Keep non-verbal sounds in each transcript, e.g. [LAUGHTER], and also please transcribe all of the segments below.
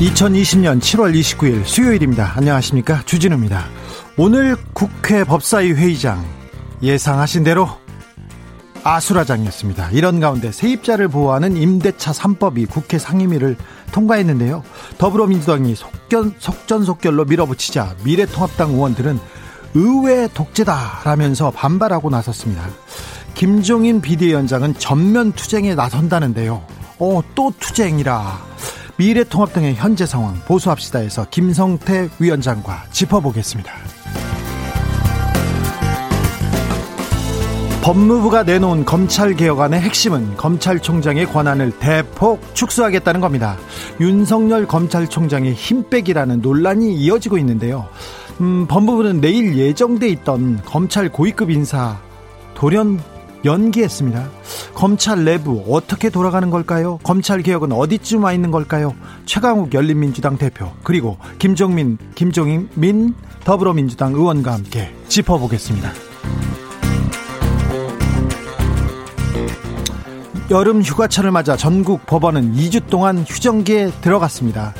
2020년 7월 29일 수요일입니다. 안녕하십니까. 주진우입니다. 오늘 국회 법사위 회의장 예상하신 대로 아수라장이었습니다. 이런 가운데 세입자를 보호하는 임대차 3법이 국회 상임위를 통과했는데요. 더불어민주당이 속견, 속전속결로 밀어붙이자 미래통합당 의원들은 의회 독재다라면서 반발하고 나섰습니다. 김종인 비대위원장은 전면 투쟁에 나선다는데요. 어, 또 투쟁이라. 미래통합당의 현재 상황 보수합시다에서 김성태 위원장과 짚어보겠습니다. 법무부가 내놓은 검찰개혁안의 핵심은 검찰총장의 권한을 대폭 축소하겠다는 겁니다. 윤석열 검찰총장의 힘빼기라는 논란이 이어지고 있는데요. 음, 법무부는 내일 예정돼 있던 검찰 고위급 인사 돌연 연기했습니다. 검찰 내부 어떻게 돌아가는 걸까요? 검찰 개혁은 어디쯤 와 있는 걸까요? 최강욱 열린민주당 대표 그리고 김종민 김종인 민 더불어민주당 의원과 함께 짚어보겠습니다. 여름 휴가철을 맞아 전국 법원은 2주 동안 휴정기에 들어갔습니다.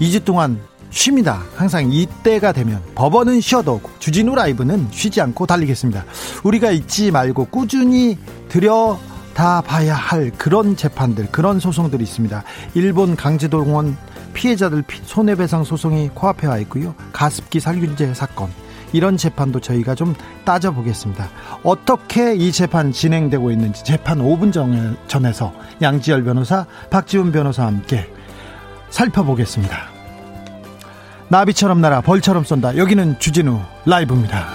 2주 동안 쉽니다. 항상 이때가 되면 법원은 쉬어도 주진우 라이브는 쉬지 않고 달리겠습니다. 우리가 잊지 말고 꾸준히 들여 다 봐야 할 그런 재판들, 그런 소송들이 있습니다. 일본 강제동원 피해자들 손해배상 소송이 코앞에 와 있고요. 가습기 살균제 사건. 이런 재판도 저희가 좀 따져보겠습니다. 어떻게 이 재판 진행되고 있는지 재판 5분 전에서 양지열 변호사, 박지훈 변호사와 함께 살펴보겠습니다. 나비처럼 날아 벌처럼 쏜다. 여기는 주진우 라이브입니다.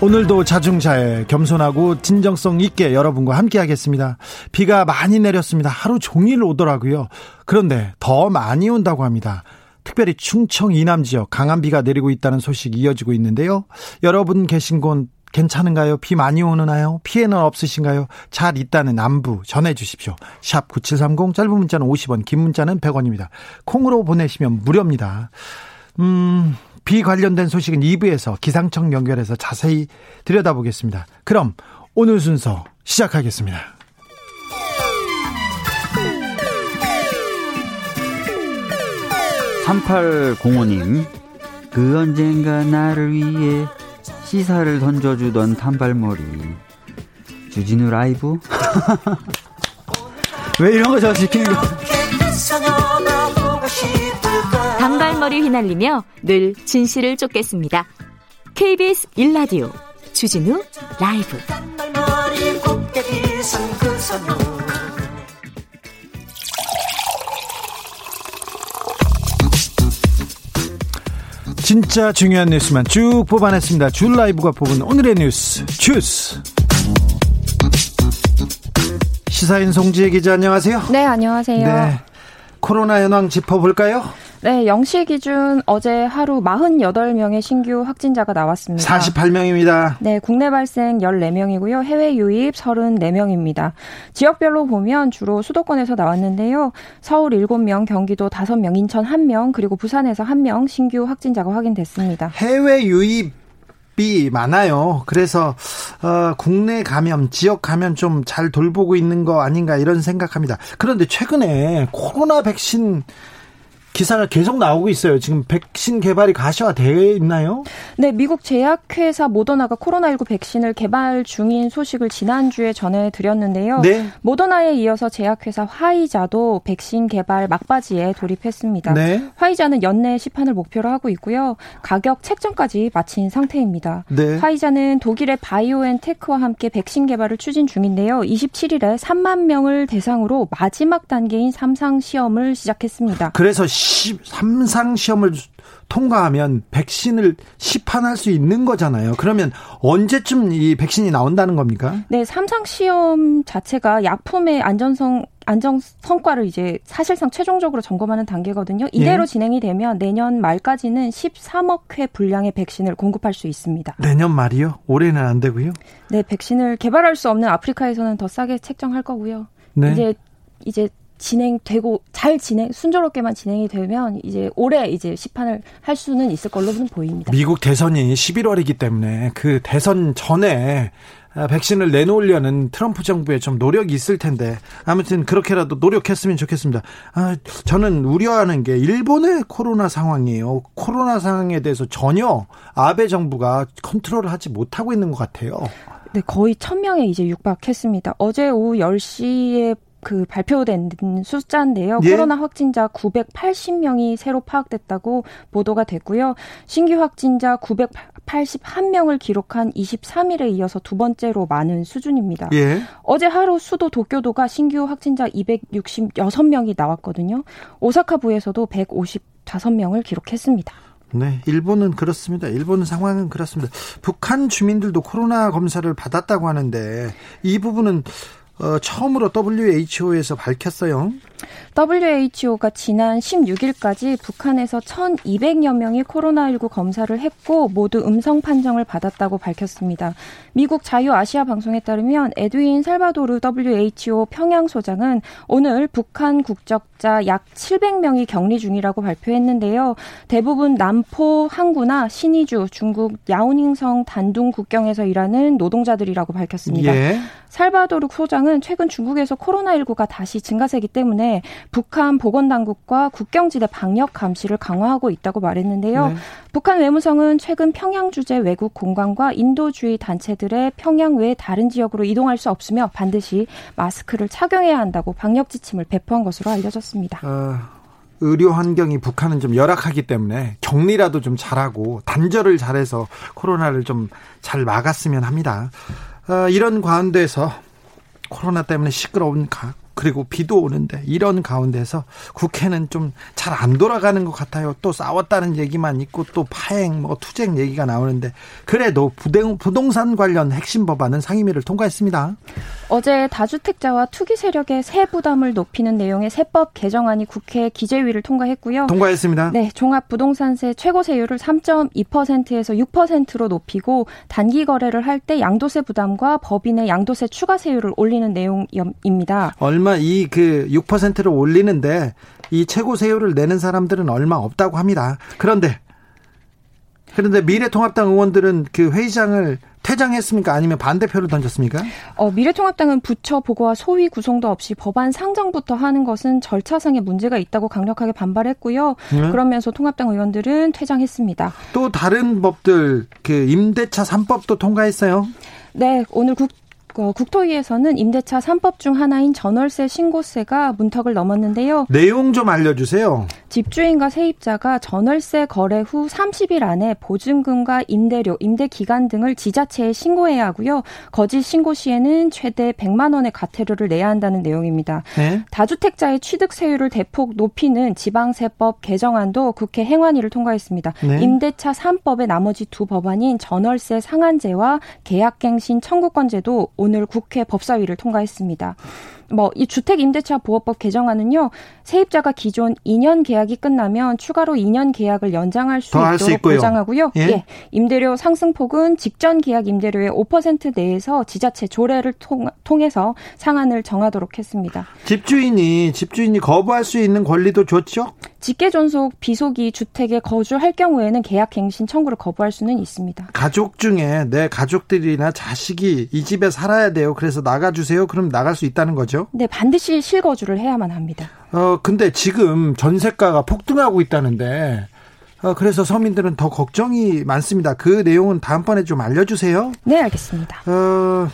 오늘도 자중자애 겸손하고 진정성 있게 여러분과 함께 하겠습니다. 비가 많이 내렸습니다. 하루 종일 오더라고요. 그런데 더 많이 온다고 합니다. 특별히 충청 이남 지역 강한 비가 내리고 있다는 소식이 이어지고 있는데요. 여러분 계신 곳 괜찮은가요? 비 많이 오나요? 피해는 없으신가요? 잘 있다는 안부 전해 주십시오. 샵 9730 짧은 문자는 50원, 긴 문자는 100원입니다. 콩으로 보내시면 무료입니다. 음, 비 관련된 소식은 2부에서 기상청 연결해서 자세히 들여다보겠습니다. 그럼 오늘 순서 시작하겠습니다. 3805님, 그 언젠가 나를 위해 시사를 던져주던 단발머리. 주진우 라이브? [LAUGHS] 왜 이런 거 저 시키는 거 단발머리 휘날리며 늘 진실을 쫓겠습니다. KBS 일라디오 주진우 라이브 진짜 중요한 뉴스만 쭉 뽑아냈습니다. 줄 라이브가 뽑은 오늘의 뉴스 주스. 시사인 송지혜 기자 안녕하세요. 네 안녕하세요. 네. 코로나 현황 짚어볼까요? 네, 0시 기준 어제 하루 48명의 신규 확진자가 나왔습니다. 48명입니다. 네, 국내 발생 14명이고요. 해외 유입 34명입니다. 지역별로 보면 주로 수도권에서 나왔는데요. 서울 7명, 경기도 5명, 인천 1명, 그리고 부산에서 1명 신규 확진자가 확인됐습니다. 해외 유입 이 많아요. 그래서 어, 국내 감염, 지역 감염 좀 잘 돌보고 있는 거 아닌가 이런 생각합니다. 그런데 최근에 코로나 백신 기사가 계속 나오고 있어요. 지금 백신 개발이 가시화되어 있나요? 네, 미국 제약회사 모더나가 코로나19 백신을 개발 중인 소식을 지난주에 전해드렸는데요. 네. 모더나에 이어서 제약회사 화이자도 백신 개발 막바지에 돌입했습니다. 네. 화이자는 연내 시판을 목표로 하고 있고요. 가격 책정까지 마친 상태입니다. 네. 화이자는 독일의 바이오엔테크와 함께 백신 개발을 추진 중인데요. 27일에 3만 명을 대상으로 마지막 단계인 삼상 시험을 시작했습니다. 그래서 삼상 시험을 통과하면 백신을 시판할 수 있는 거잖아요. 그러면 언제쯤 이 백신이 나온다는 겁니까? 네, 삼상 시험 자체가 약품의 안전성 안정 성과를 이제 사실상 최종적으로 점검하는 단계거든요. 이대로 예. 진행이 되면 내년 말까지는 13억 회 분량의 백신을 공급할 수 있습니다. 내년 말이요? 올해는 안 되고요? 네, 백신을 개발할 수 없는 아프리카에서는 더 싸게 책정할 거고요. 네. 이제 이제 진행되고 잘 진행 순조롭게만 진행이 되면 이제 올해 이제 시판을 할 수는 있을 걸로는 보입니다. 미국 대선이 11월이기 때문에 그 대선 전에 아, 백신을 내놓으려는 트럼프 정부의 좀 노력이 있을 텐데 아무튼 그렇게라도 노력했으면 좋겠습니다. 아, 저는 우려하는 게 일본의 코로나 상황이에요. 코로나 상황에 대해서 전혀 아베 정부가 컨트롤을 하지 못하고 있는 것 같아요. 네, 거의 1000명에 이제 육박했습니다. 어제 오후 10시에 그 발표된 숫자인데요. 예? 코로나 확진자 980명이 새로 파악됐다고 보도가 됐고요. 신규 확진자 981명을 기록한 23일에 이어서 두 번째로 많은 수준입니다. 예? 어제 하루 수도 도쿄도가 신규 확진자 266명이 나왔거든요. 오사카부에서도 155명을 기록했습니다. 네, 일본은 그렇습니다. 일본 상황은 그렇습니다. 북한 주민들도 코로나 검사를 받았다고 하는데 이 부분은 어, 처음으로 WHO에서 밝혔어요. WHO가 지난 16일까지 북한에서 1,200여 명이 코로나19 검사를 했고 모두 음성 판정을 받았다고 밝혔습니다. 미국 자유아시아 방송에 따르면 에드윈 살바도르 WHO 평양 소장은 오늘 북한 국적자 약 700명이 격리 중이라고 발표했는데요. 대부분 남포 항구나 신의주, 중국 야오닝성 단둥 국경에서 일하는 노동자들이라고 밝혔습니다. 예. 살바도르 소장은 최근 중국에서 코로나19가 다시 증가세기 때문에 북한 보건당국과 국경지대 방역 감시를 강화하고 있다고 말했는데요. 네. 북한 외무성은 최근 평양 주재 외국 공관과 인도주의 단체들의 평양 외 다른 지역으로 이동할 수 없으며 반드시 마스크를 착용해야 한다고 방역 지침을 배포한 것으로 알려졌습니다. 어, 의료 환경이 북한은 좀 열악하기 때문에 격리라도 좀 잘하고 단절을 잘해서 코로나를 좀 잘 막았으면 합니다. 어, 이런 가운데서 코로나 때문에 시끄러운 각 그리고 비도 오는데 이런 가운데서 국회는 좀 잘 안 돌아가는 것 같아요. 또 싸웠다는 얘기만 있고 또 파행, 뭐 투쟁 얘기가 나오는데 그래도 부동산 관련 핵심 법안은 상임위를 통과했습니다. 어제 다주택자와 투기 세력의 세 부담을 높이는 내용의 세법 개정안이 국회 기재위를 통과했고요. 통과했습니다. 네, 종합 부동산세 최고 세율을 3.2%에서 6%로 높이고 단기 거래를 할 때 양도세 부담과 법인의 양도세 추가 세율을 올리는 내용입니다. 얼마 이 그 6%를 올리는데 이 최고 세율을 내는 사람들은 얼마 없다고 합니다. 그런데 그런데 미래통합당 의원들은 그 회의장을 퇴장했습니까? 아니면 반대표를 던졌습니까? 어, 미래통합당은 부처 보고와 소위 구성도 없이 법안 상정부터 하는 것은 절차상의 문제가 있다고 강력하게 반발했고요. 네. 그러면서 통합당 의원들은 퇴장했습니다. 또 다른 법들 그 임대차 3법도 통과했어요. 네, 오늘 국 어, 국토위에서는 임대차 3법 중 하나인 전월세 신고세가 문턱을 넘었는데요. 내용 좀 알려주세요. 집주인과 세입자가 전월세 거래 후 30일 안에 보증금과 임대료, 임대 기간 등을 지자체에 신고해야 하고요. 거짓 신고 시에는 최대 100만 원의 과태료를 내야 한다는 내용입니다. 네? 다주택자의 취득세율을 대폭 높이는 지방세법 개정안도 국회 행안위를 통과했습니다. 네? 임대차 3법의 나머지 두 법안인 전월세 상한제와 계약갱신 청구권제도 오늘 국회 법사위를 통과했습니다. 뭐 이 주택 임대차 보호법 개정안은요. 세입자가 기존 2년 계약이 끝나면 추가로 2년 계약을 연장할 수 있도록 수 보장하고요. 예? 예. 임대료 상승폭은 직전 계약 임대료의 5% 내에서 지자체 조례를 통, 통해서 상한을 정하도록 했습니다. 집주인이 집주인이 거부할 수 있는 권리도 줬죠? 직계 존속 비속이 주택에 거주할 경우에는 계약 갱신 청구를 거부할 수는 있습니다. 가족 중에 내 가족들이나 자식이 이 집에 살아야 돼요. 그래서 나가 주세요. 그럼 나갈 수 있다는 거죠? 네, 반드시 실거주를 해야만 합니다. 어, 근데 지금 전세가가 폭등하고 있다는데 어, 그래서 서민들은 더 걱정이 많습니다. 그 내용은 다음번에 좀 알려주세요. 네, 알겠습니다. 어,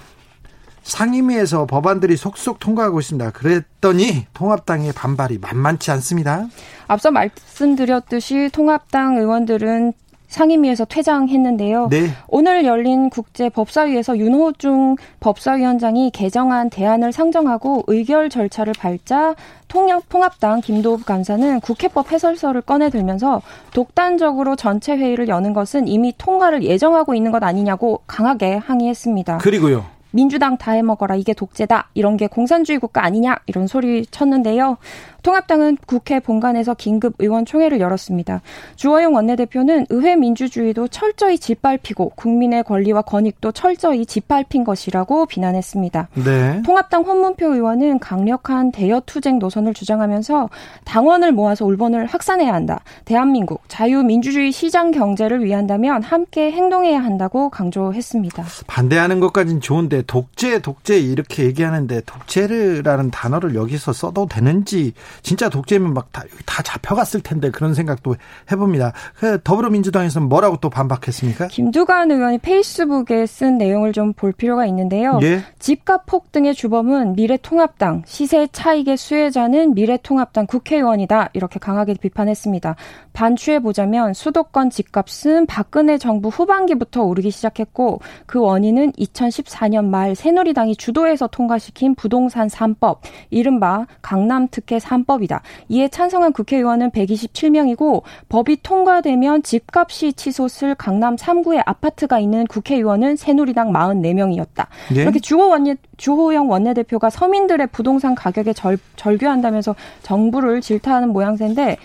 상임위에서 법안들이 속속 통과하고 있습니다. 그랬더니 통합당의 반발이 만만치 않습니다. 앞서 말씀드렸듯이 통합당 의원들은 상임위에서 퇴장했는데요. 네. 오늘 열린 국제 법사위에서 윤호중 법사위원장이 개정안 대안을 상정하고 의결 절차를 밟자 통합, 통합당 김도읍 간사는 국회법 해설서를 꺼내들면서 독단적으로 전체 회의를 여는 것은 이미 통과를 예정하고 있는 것 아니냐고 강하게 항의했습니다. 그리고요. 민주당 다 해먹어라 이게 독재다 이런 게 공산주의 국가 아니냐 이런 소리 쳤는데요. 통합당은 국회 본관에서 긴급 의원총회를 열었습니다. 주호영 원내대표는 의회 민주주의도 철저히 짓밟히고 국민의 권리와 권익도 철저히 짓밟힌 것이라고 비난했습니다. 네. 통합당 홍문표 의원은 강력한 대여 투쟁 노선을 주장하면서 당원을 모아서 울본을 확산해야 한다. 대한민국 자유민주주의 시장 경제를 위한다면 함께 행동해야 한다고 강조했습니다. 반대하는 것까진 좋은데 독재 독재 이렇게 얘기하는데 독재라는 단어를 여기서 써도 되는지 진짜 독재면 막다 다 잡혀갔을 텐데 그런 생각도 해봅니다. 그 더불어민주당에서는 뭐라고 또 반박했습니까? 김두관 의원이 페이스북에 쓴 내용을 좀 볼 필요가 있는데요. 예? 집값 폭 등의 주범은 미래통합당, 시세 차익의 수혜자는 미래통합당 국회의원이다 이렇게 강하게 비판했습니다. 반추해 보자면 수도권 집값은 박근혜 정부 후반기부터 오르기 시작했고 그 원인은 2014년 말 새누리당이 주도해서 통과시킨 부동산 3법, 이른바 강남 특혜 3법이다. 이에 찬성한 국회의원은 127명이고 법이 통과되면 집값이 치솟을 강남 3구의 아파트가 있는 국회의원은 새누리당 44명이었다. 예? 이렇게 주호 원내 주호영 원내대표가 서민들의 부동산 가격에 절, 절규한다면서 정부를 질타하는 모양새인데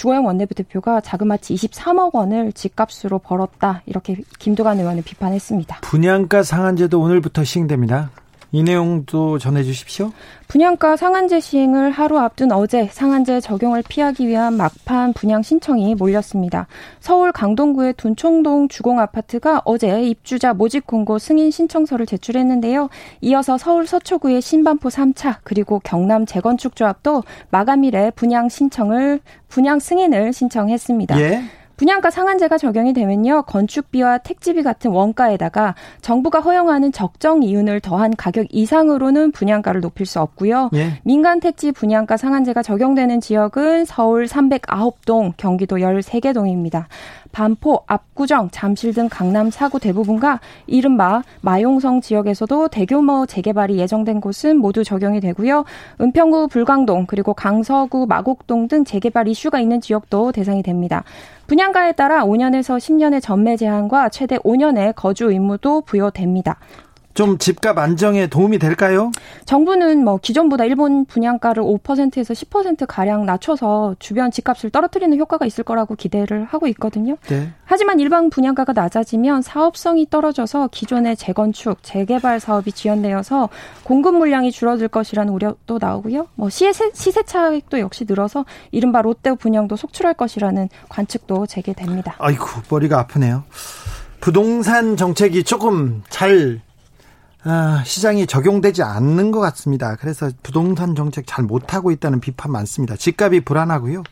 주호영 원내대표가 자그마치 23억 원을 집값으로 벌었다. 이렇게 김도관 의원을 비판했습니다. 분양가 상한제도 오늘부터 시행됩니다. 이 내용도 전해 주십시오. 분양가 상한제 시행을 하루 앞둔 어제 상한제 적용을 피하기 위한 막판 분양 신청이 몰렸습니다. 서울 강동구의 둔총동 주공 아파트가 어제 입주자 모집 공고 승인 신청서를 제출했는데요. 이어서 서울 서초구의 신반포 3차 그리고 경남 재건축 조합도 마감일에 분양 신청을 분양 승인을 신청했습니다. 예. 분양가 상한제가 적용이 되면요. 건축비와 택지비 같은 원가에다가 정부가 허용하는 적정 이윤을 더한 가격 이상으로는 분양가를 높일 수 없고요. 예. 민간 택지 분양가 상한제가 적용되는 지역은 서울 309동, 경기도 13개 동입니다. 반포, 압구정, 잠실 등 강남 사구 대부분과 이른바 마용성 지역에서도 대규모 재개발이 예정된 곳은 모두 적용이 되고요. 은평구 불광동 그리고 강서구 마곡동 등 재개발 이슈가 있는 지역도 대상이 됩니다. 분양가에 따라 5년에서 10년의 전매 제한과 최대 5년의 거주 의무도 부여됩니다. 좀 집값 안정에 도움이 될까요? 정부는 뭐 기존보다 일본 분양가를 5%에서 10% 가량 낮춰서 주변 집값을 떨어뜨리는 효과가 있을 거라고 기대를 하고 있거든요. 네. 하지만 일반 분양가가 낮아지면 사업성이 떨어져서 기존의 재건축, 재개발 사업이 지연되어서 공급 물량이 줄어들 것이라는 우려도 나오고요. 뭐 시세, 시세 차익도 역시 늘어서 이른바 롯데 분양도 속출할 것이라는 관측도 제기됩니다. 아이고 머리가 아프네요. 부동산 정책이 조금 잘 아, 시장이 적용되지 않는 것 같습니다. 그래서 부동산 정책 잘 못하고 있다는 비판 많습니다. 집값이 불안하고요.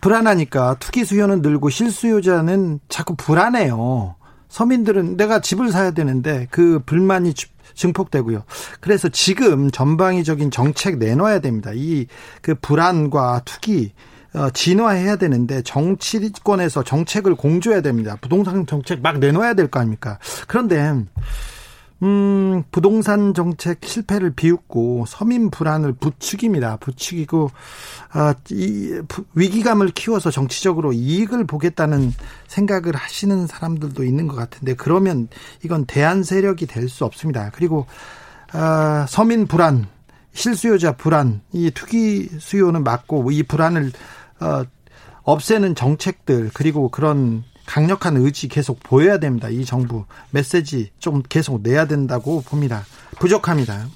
불안하니까 투기 수요는 늘고 실수요자는 자꾸 불안해요. 서민들은 내가 집을 사야 되는데 그 불만이 증폭되고요. 그래서 지금 전방위적인 정책 내놔야 됩니다. 이 그 불안과 투기 어, 진화해야 되는데 정치권에서 정책을 공조해야 됩니다. 부동산 정책 막 내놔야 될 거 아닙니까? 그런데 음, 부동산 정책 실패를 비웃고 서민 불안을 부추깁니다. 부추기고 아, 이 위기감을 키워서 정치적으로 이익을 보겠다는 생각을 하시는 사람들도 있는 것 같은데 그러면 이건 대안 세력이 될 수 없습니다. 그리고 아, 서민 불안, 실수요자 불안, 이 투기 수요는 막고 이 불안을 어, 없애는 정책들 그리고 그런 강력한 의지 계속 보여야 됩니다. 이 정부 메시지 좀 계속 내야 된다고 봅니다. 부족합니다.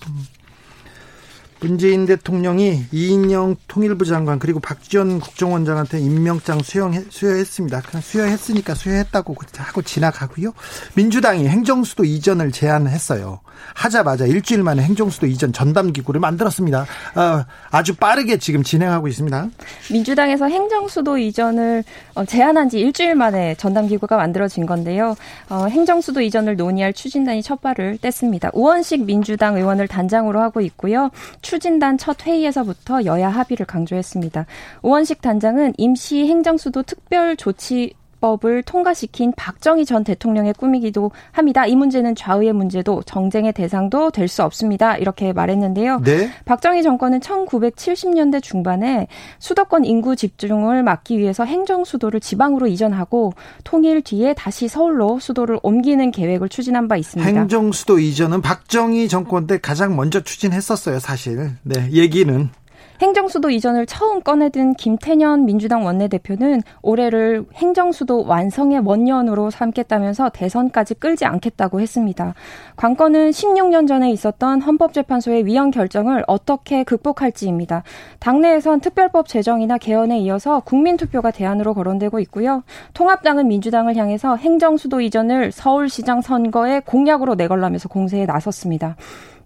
문재인 대통령이 이인영 통일부 장관 그리고 박지원 국정원장한테 임명장 수용 수여했습니다. 그냥 수여했으니까 수여했다고 하고 지나가고요. 민주당이 행정수도 이전을 제안했어요. 하자마자 일주일 만에 행정수도 이전 전담 기구를 만들었습니다. 어, 아주 빠르게 지금 진행하고 있습니다. 민주당에서 행정수도 이전을 어, 제안한 지 일주일 만에 전담 기구가 만들어진 건데요. 어, 행정수도 이전을 논의할 추진단이 첫 발을 뗐습니다. 우원식 민주당 의원을 단장으로 하고 있고요. 추진단 첫 회의에서부터 여야 합의를 강조했습니다. 우원식 단장은 임시 행정수도 특별 조치 입법을 통과시킨 박정희 전 대통령의 꿈이기도 합니다. 이 문제는 좌우의 문제도 정쟁의 대상도 될 수 없습니다. 이렇게 말했는데요. 네? 박정희 정권은 1970년대 중반에 수도권 인구 집중을 막기 위해서 행정 수도를 지방으로 이전하고 통일 뒤에 다시 서울로 수도를 옮기는 계획을 추진한 바 있습니다. 행정 수도 이전은 박정희 정권 때 가장 먼저 추진했었어요, 사실. 네, 얘기는 행정수도 이전을 처음 꺼내든 김태년 민주당 원내대표는 올해를 행정수도 완성의 원년으로 삼겠다면서 대선까지 끌지 않겠다고 했습니다. 관건은 16년 전에 있었던 헌법재판소의 위헌 결정을 어떻게 극복할지입니다. 당내에선 특별법 제정이나 개헌에 이어서 국민투표가 대안으로 거론되고 있고요. 통합당은 민주당을 향해서 행정수도 이전을 서울시장 선거에 공약으로 내걸라면서 공세에 나섰습니다.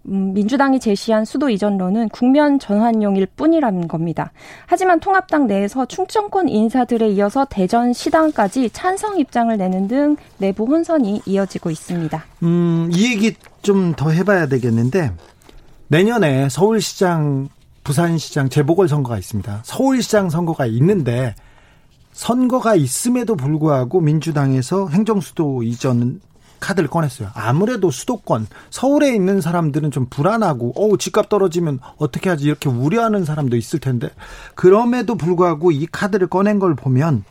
음, 민주당이 제시한 수도 이전론은 국면 전환용일 뿐이라는 겁니다. 하지만 통합당 내에서 충청권 인사들에 이어서 대전 시당까지 찬성 입장을 내는 등 내부 혼선이 이어지고 있습니다. 음, 이 얘기 좀 더 해봐야 되겠는데 내년에 서울시장, 부산시장 재보궐 선거가 있습니다. 서울시장 선거가 있는데 선거가 있음에도 불구하고 민주당에서 행정수도 이전 카드를 꺼냈어요. 아무래도 수도권 서울에 있는 사람들은 좀 불안하고 어우 집값 떨어지면 어떻게 하지 이렇게 우려하는 사람도 있을 텐데 그럼에도 불구하고 이 카드를 꺼낸 걸 보면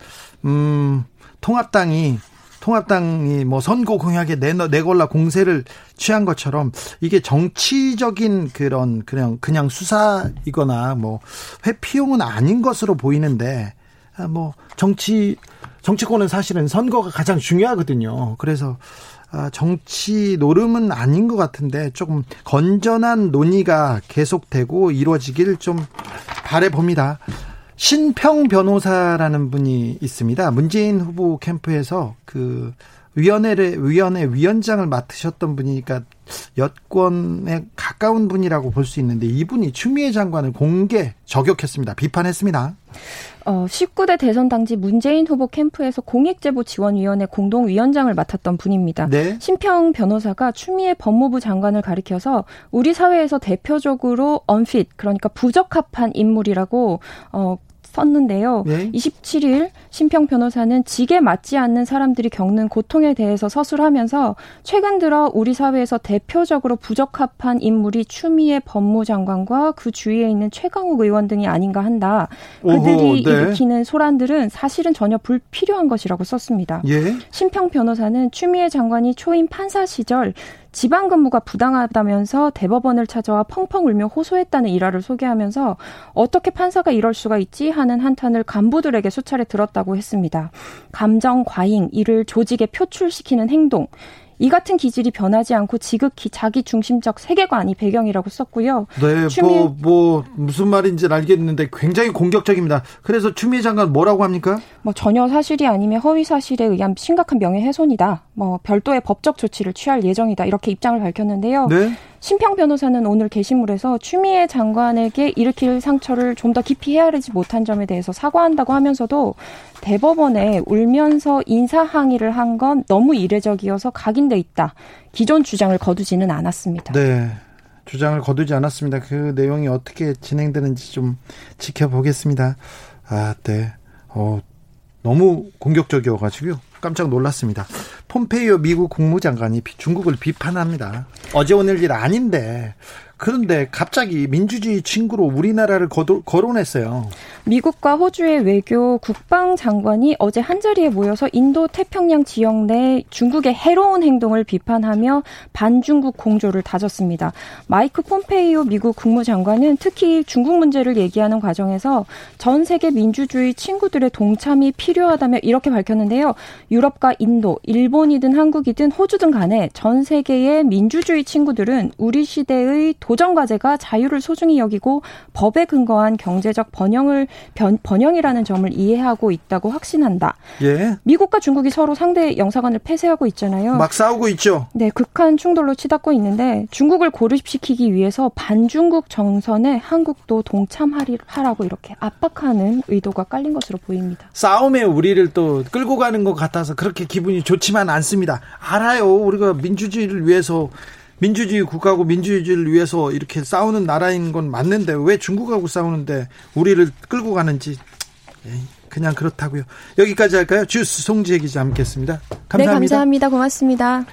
음 통합당이 통합당이 뭐 선거 공약에 내, 내걸라 공세를 취한 것처럼 이게 정치적인 그런 그냥 그냥 수사이거나 뭐 회피용은 아닌 것으로 보이는데 아, 뭐 정치 정치권은 사실은 선거가 가장 중요하거든요. 그래서 아, 정치 노름은 아닌 것 같은데 조금 건전한 논의가 계속되고 이루어지길 좀 바래 봅니다. 신평 변호사라는 분이 있습니다. 문재인 후보 캠프에서 그 위원회를 위원회 위원장을 맡으셨던 분이니까 여권에 가까운 분이라고 볼 수 있는데 이분이 추미애 장관을 공개 저격했습니다. 비판했습니다. 어, 19대 대선 당시 문재인 후보 캠프에서 공익제보 지원위원회 공동위원장을 맡았던 분입니다. 네? 심평 변호사가 추미애 법무부 장관을 가리켜서 우리 사회에서 대표적으로 언핏 그러니까 부적합한 인물이라고 어, 썼는데요. 네? 27일 심평 변호사는 직에 맞지 않는 사람들이 겪는 고통에 대해서 서술하면서 최근 들어 우리 사회에서 대표적으로 부적합한 인물이 추미애 법무장관과 그 주위에 있는 최강욱 의원 등이 아닌가 한다. 그들이 오호, 네. 일으키는 소란들은 사실은 전혀 불필요한 것이라고 썼습니다. 예? 심평 변호사는 추미애 장관이 초임 판사 시절 지방 근무가 부당하다면서 대법원을 찾아와 펑펑 울며 호소했다는 일화를 소개하면서 어떻게 판사가 이럴 수가 있지 하는 한탄을 간부들에게 수차례 들었다고 했습니다. 감정 과잉, 이를 조직에 표출시키는 행동, 이 같은 기질이 변하지 않고 지극히 자기 중심적 세계관이 배경이라고 썼고요. 네, 추미... 뭐, 뭐 무슨 말인지는 알겠는데 굉장히 공격적입니다. 그래서 추미애 장관 뭐라고 합니까? 뭐 전혀 사실이 아니면 허위 사실에 의한 심각한 명예훼손이다. 뭐 별도의 법적 조치를 취할 예정이다. 이렇게 입장을 밝혔는데요. 네. 심평 변호사는 오늘 게시물에서 추미애 장관에게 일으킬 상처를 좀 더 깊이 헤아리지 못한 점에 대해서 사과한다고 하면서도 대법원에 울면서 인사 항의를 한 건 너무 이례적이어서 각인돼 있다. 기존 주장을 거두지는 않았습니다. 네. 주장을 거두지 않았습니다. 그 내용이 어떻게 진행되는지 좀 지켜보겠습니다. 아, 네. 어, 너무 공격적이어가지고요. 깜짝 놀랐습니다. 폼페이오 미국 국무장관이 중국을 비판합니다. 어제 오늘 일 아닌데 그런데 갑자기 민주주의 친구로 우리나라를 거론했어요. 미국과 호주의 외교 국방 장관이 어제 한자리에 모여서 인도 태평양 지역 내 중국의 해로운 행동을 비판하며 반중국 공조를 다졌습니다. 마이크 폼페이오 미국 국무장관은 특히 중국 문제를 얘기하는 과정에서 전 세계 민주주의 친구들의 동참이 필요하다며 이렇게 밝혔는데요. 유럽과 인도, 일본이든 한국이든 호주든 간에 전 세계의 민주주의 친구들은 우리 시대의 도전 과제가 자유를 소중히 여기고 법에 근거한 경제적 번영을 변, 번영이라는 점을 이해하고 있다고 확신한다. 예. 미국과 중국이 서로 상대 영사관을 폐쇄하고 있잖아요. 막 싸우고 있죠. 네, 극한 충돌로 치닫고 있는데 중국을 고립시키기 위해서 반중국 정선에 한국도 동참하라고 이렇게 압박하는 의도가 깔린 것으로 보입니다. 싸움에 우리를 또 끌고 가는 것 같아서 그렇게 기분이 좋지만 않습니다. 알아요. 우리가 민주주의를 위해서 민주주의 국가고 민주주의를 위해서 이렇게 싸우는 나라인 건 맞는데 왜 중국하고 싸우는데 우리를 끌고 가는지 그냥 그렇다고요. 여기까지 할까요? 주스 송지혜 기자 함께했습니다. 감사합니다. 네, 감사합니다. 고맙습니다.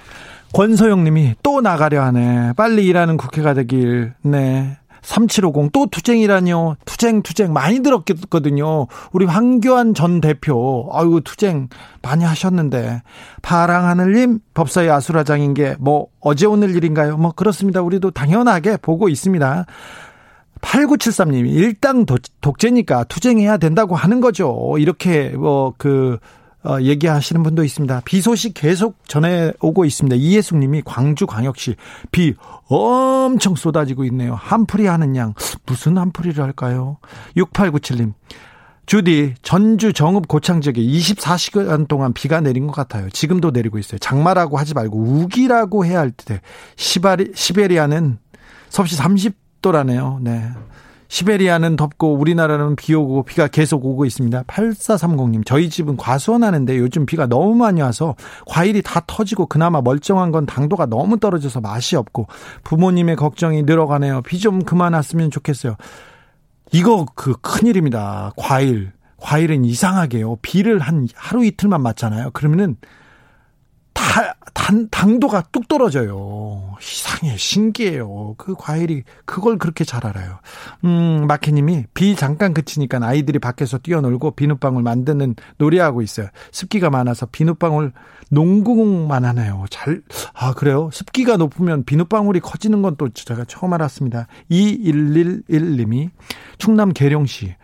권소영 님이 또 나가려 하네. 빨리 일하는 국회가 되길. 네. 3750 또 투쟁이라뇨. 투쟁 투쟁 많이 들었거든요. 우리 황교안 전 대표 아이고 투쟁 많이 하셨는데 파랑하늘님 법사위 아수라장인 게 뭐 어제 오늘 일인가요? 뭐 그렇습니다. 우리도 당연하게 보고 있습니다. 8973님이 일당 독재니까 투쟁해야 된다고 하는 거죠. 이렇게 뭐그 어, 얘기하시는 분도 있습니다. 비 소식 계속 전해오고 있습니다. 이예숙 님이 광주광역시 비 엄청 쏟아지고 있네요. 한풀이 하는 양. 무슨 한풀이를 할까요? 6897님. 주디, 전주 정읍 고창 지역에 24시간 동안 비가 내린 것 같아요. 지금도 내리고 있어요. 장마라고 하지 말고 우기라고 해야 할 때. 시베리아는 섭씨 30도라네요. 네. 시베리아는 덥고 우리나라는 비 오고 비가 계속 오고 있습니다. 8430님, 저희 집은 과수원하는데 요즘 비가 너무 많이 와서 과일이 다 터지고 그나마 멀쩡한 건 당도가 너무 떨어져서 맛이 없고 부모님의 걱정이 늘어가네요. 비 좀 그만 왔으면 좋겠어요. 이거 그 큰일입니다. 과일. 과일은 이상하게요. 비를 한 하루 이틀만 맞잖아요. 그러면은 다, 단, 당도가 뚝 떨어져요. 이상해, 신기해요. 그 과일이, 그걸 그렇게 잘 알아요. 음, 마키님이 비 잠깐 그치니까 아이들이 밖에서 뛰어놀고 비눗방울 만드는 놀이하고 있어요. 습기가 많아서 비눗방울 농구공만 하네요. 잘, 아, 그래요? 습기가 높으면 비눗방울이 커지는 건 또 제가 처음 알았습니다. 2111님이 충남 계룡시.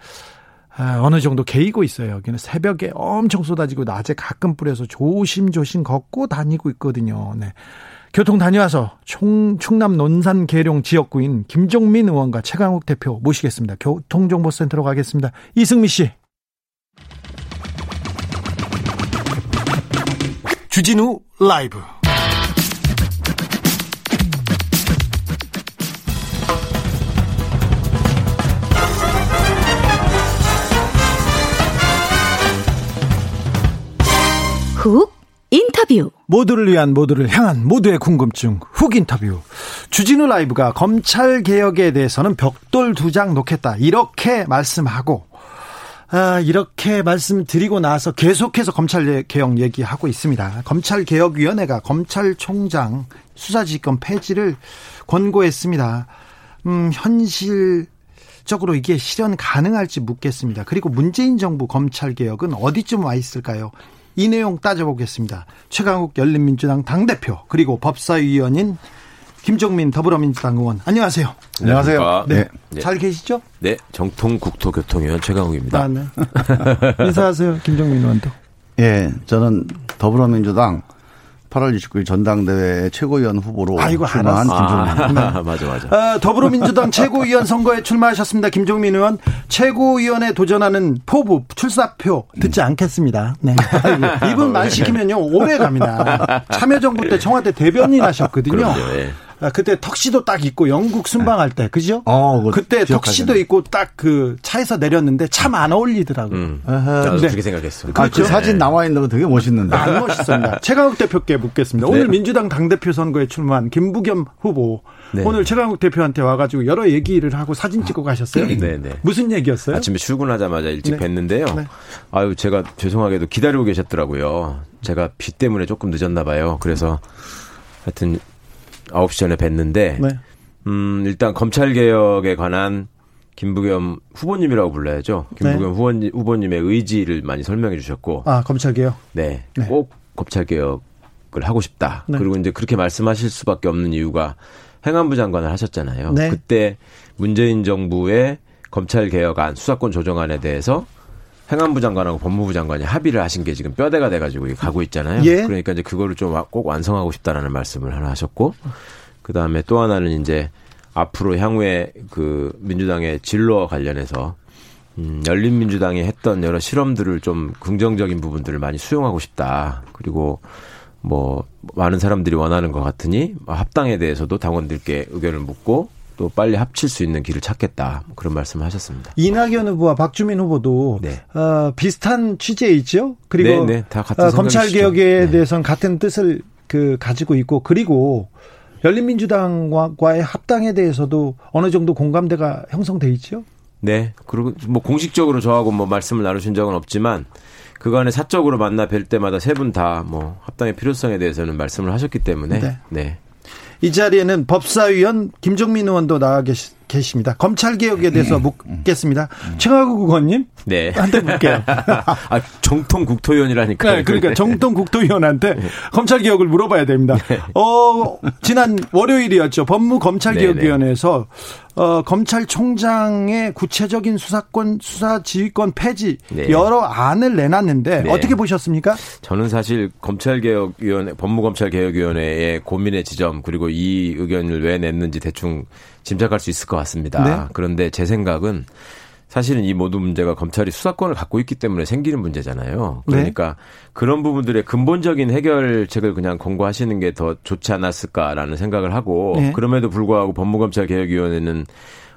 아, 어느 정도 개이고 있어요. 여기는 새벽에 엄청 쏟아지고 낮에 가끔 뿌려서 조심조심 걷고 다니고 있거든요. 네. 교통 다녀와서 총, 충남 논산 계룡 지역구인 김종민 의원과 최강욱 대표 모시겠습니다. 교통정보센터로 가겠습니다. 이승미 씨. 주진우 라이브. 훅 인터뷰 모두를 위한 모두를 향한 모두의 궁금증 훅 인터뷰 주진우 라이브가 검찰 개혁에 대해서는 벽돌 두 장 놓겠다 이렇게 말씀하고 아, 이렇게 말씀드리고 나서 계속해서 검찰 개혁 얘기하고 있습니다. 검찰 개혁 위원회가 검찰총장 수사지휘권 폐지를 권고했습니다. 음, 현실 적으로 이게 실현 가능할지 묻겠습니다. 그리고 문재인 정부 검찰 개혁은 어디쯤 와 있을까요? 이 내용 따져보겠습니다. 최강욱 열린민주당 당대표 그리고 법사위원인 김종민 더불어민주당 의원 안녕하세요. 안녕하세요. 네. 네. 잘 계시죠? 네. 정통 국토교통위원 최강욱입니다. 아, 네. 인사하세요. 김종민 의원도. 예. 저는 더불어민주당 8월 29일 전당대회 최고위원 후보로 아이고, 출마한 김종민. 아, [LAUGHS] 맞아, 맞아. 아, 더불어민주당 최고위원 선거에 출마하셨습니다. 김종민 의원. 최고위원에 도전하는 포부, 출사표 듣지 음. 않겠습니다. 네. [LAUGHS] 이분 만 시키면요, 오래 갑니다. 참여정부 때 청와대 대변인 하셨거든요. 그럼요, 예. 아, 그때 턱시도 딱 입고 영국 순방할 때 그죠? 어, 그때 턱시도 입고 딱 그 차에서 내렸는데 참 안 어울리더라고요. 음, 네. 그렇게 생각했어. 아, 그 사진 네. 나와 있는 거 되게 멋있는데. 안 멋있습니다. [LAUGHS] 최강욱 대표께 묻겠습니다. 오늘 네. 민주당 당대표 선거에 출마한 김부겸 후보 네. 오늘 최강욱 대표한테 와가지고 여러 얘기를 하고 사진 찍고 가셨어요. 네, 네. 무슨 얘기였어요? 아침에 출근하자마자 일찍 네. 뵀는데요. 네. 아유 제가 죄송하게도 기다리고 계셨더라고요. 제가 비 때문에 조금 늦었나 봐요. 그래서 하여튼 9시 전에 뵀는데 네. 음, 일단 검찰 개혁에 관한 김부겸 후보님이라고 불러야죠. 김부겸 네. 후보님, 후보님의 의지를 많이 설명해 주셨고 아, 검찰 개혁. 네. 네. 꼭 검찰 개혁을 하고 싶다. 네. 그리고 이제 그렇게 말씀하실 수밖에 없는 이유가 행안부 장관을 하셨잖아요. 네. 그때 문재인 정부의 검찰 개혁안, 수사권 조정안에 대해서 행안부 장관하고 법무부 장관이 합의를 하신 게 지금 뼈대가 돼가지고 가고 있잖아요. 예. 그러니까 이제 그거를 좀 꼭 완성하고 싶다라는 말씀을 하나 하셨고, 그 다음에 또 하나는 이제 앞으로 향후에 그 민주당의 진로 관련해서 음, 열린민주당이 했던 여러 실험들을 좀 긍정적인 부분들을 많이 수용하고 싶다. 그리고 뭐 많은 사람들이 원하는 것 같으니 합당에 대해서도 당원들께 의견을 묻고 또 빨리 합칠 수 있는 길을 찾겠다 뭐 그런 말씀을 하셨습니다. 이낙연 후보와 박주민 후보도 네. 어, 비슷한 취지에 있죠. 그리고 네, 네. 다 같은 어, 검찰 개혁에 네. 대해서는 같은 뜻을 그 가지고 있고 그리고 열린민주당과의 합당에 대해서도 어느 정도 공감대가 형성돼 있죠. 네. 그리고 뭐 공식적으로 저하고 뭐 말씀을 나누신 적은 없지만 그간에 사적으로 만나 뵐 때마다 세 분 다 뭐 합당의 필요성에 대해서는 말씀을 하셨기 때문에 네. 네. 이 자리에는 법사위원 김종민 의원도 나와 계시, 계십니다. 검찰 개혁에 대해서 음. 묻겠습니다. 음. 최강욱 의원님, 네, 한테 묻게요. [LAUGHS] 아, 정통 국토위원이라니까. 네, 그러니까 정통 국토위원한테 네. 검찰 개혁을 물어봐야 됩니다. 네. 어, 지난 월요일이었죠. 법무검찰개혁위원회에서 어, 검찰총장의 구체적인 수사권, 수사 지휘권 폐지 네. 여러 안을 내놨는데 네. 어떻게 보셨습니까? 저는 사실 검찰개혁위원회, 법무검찰개혁위원회의 고민의 지점 그리고 이 의견을 왜 냈는지 대충 짐작할 수 있을 것 같습니다. 네. 그런데 제 생각은 사실은 이 모든 문제가 검찰이 수사권을 갖고 있기 때문에 생기는 문제잖아요. 그러니까 네. 그런 부분들의 근본적인 해결책을 그냥 권고하시는 게 더 좋지 않았을까라는 생각을 하고 네. 그럼에도 불구하고 법무검찰개혁위원회는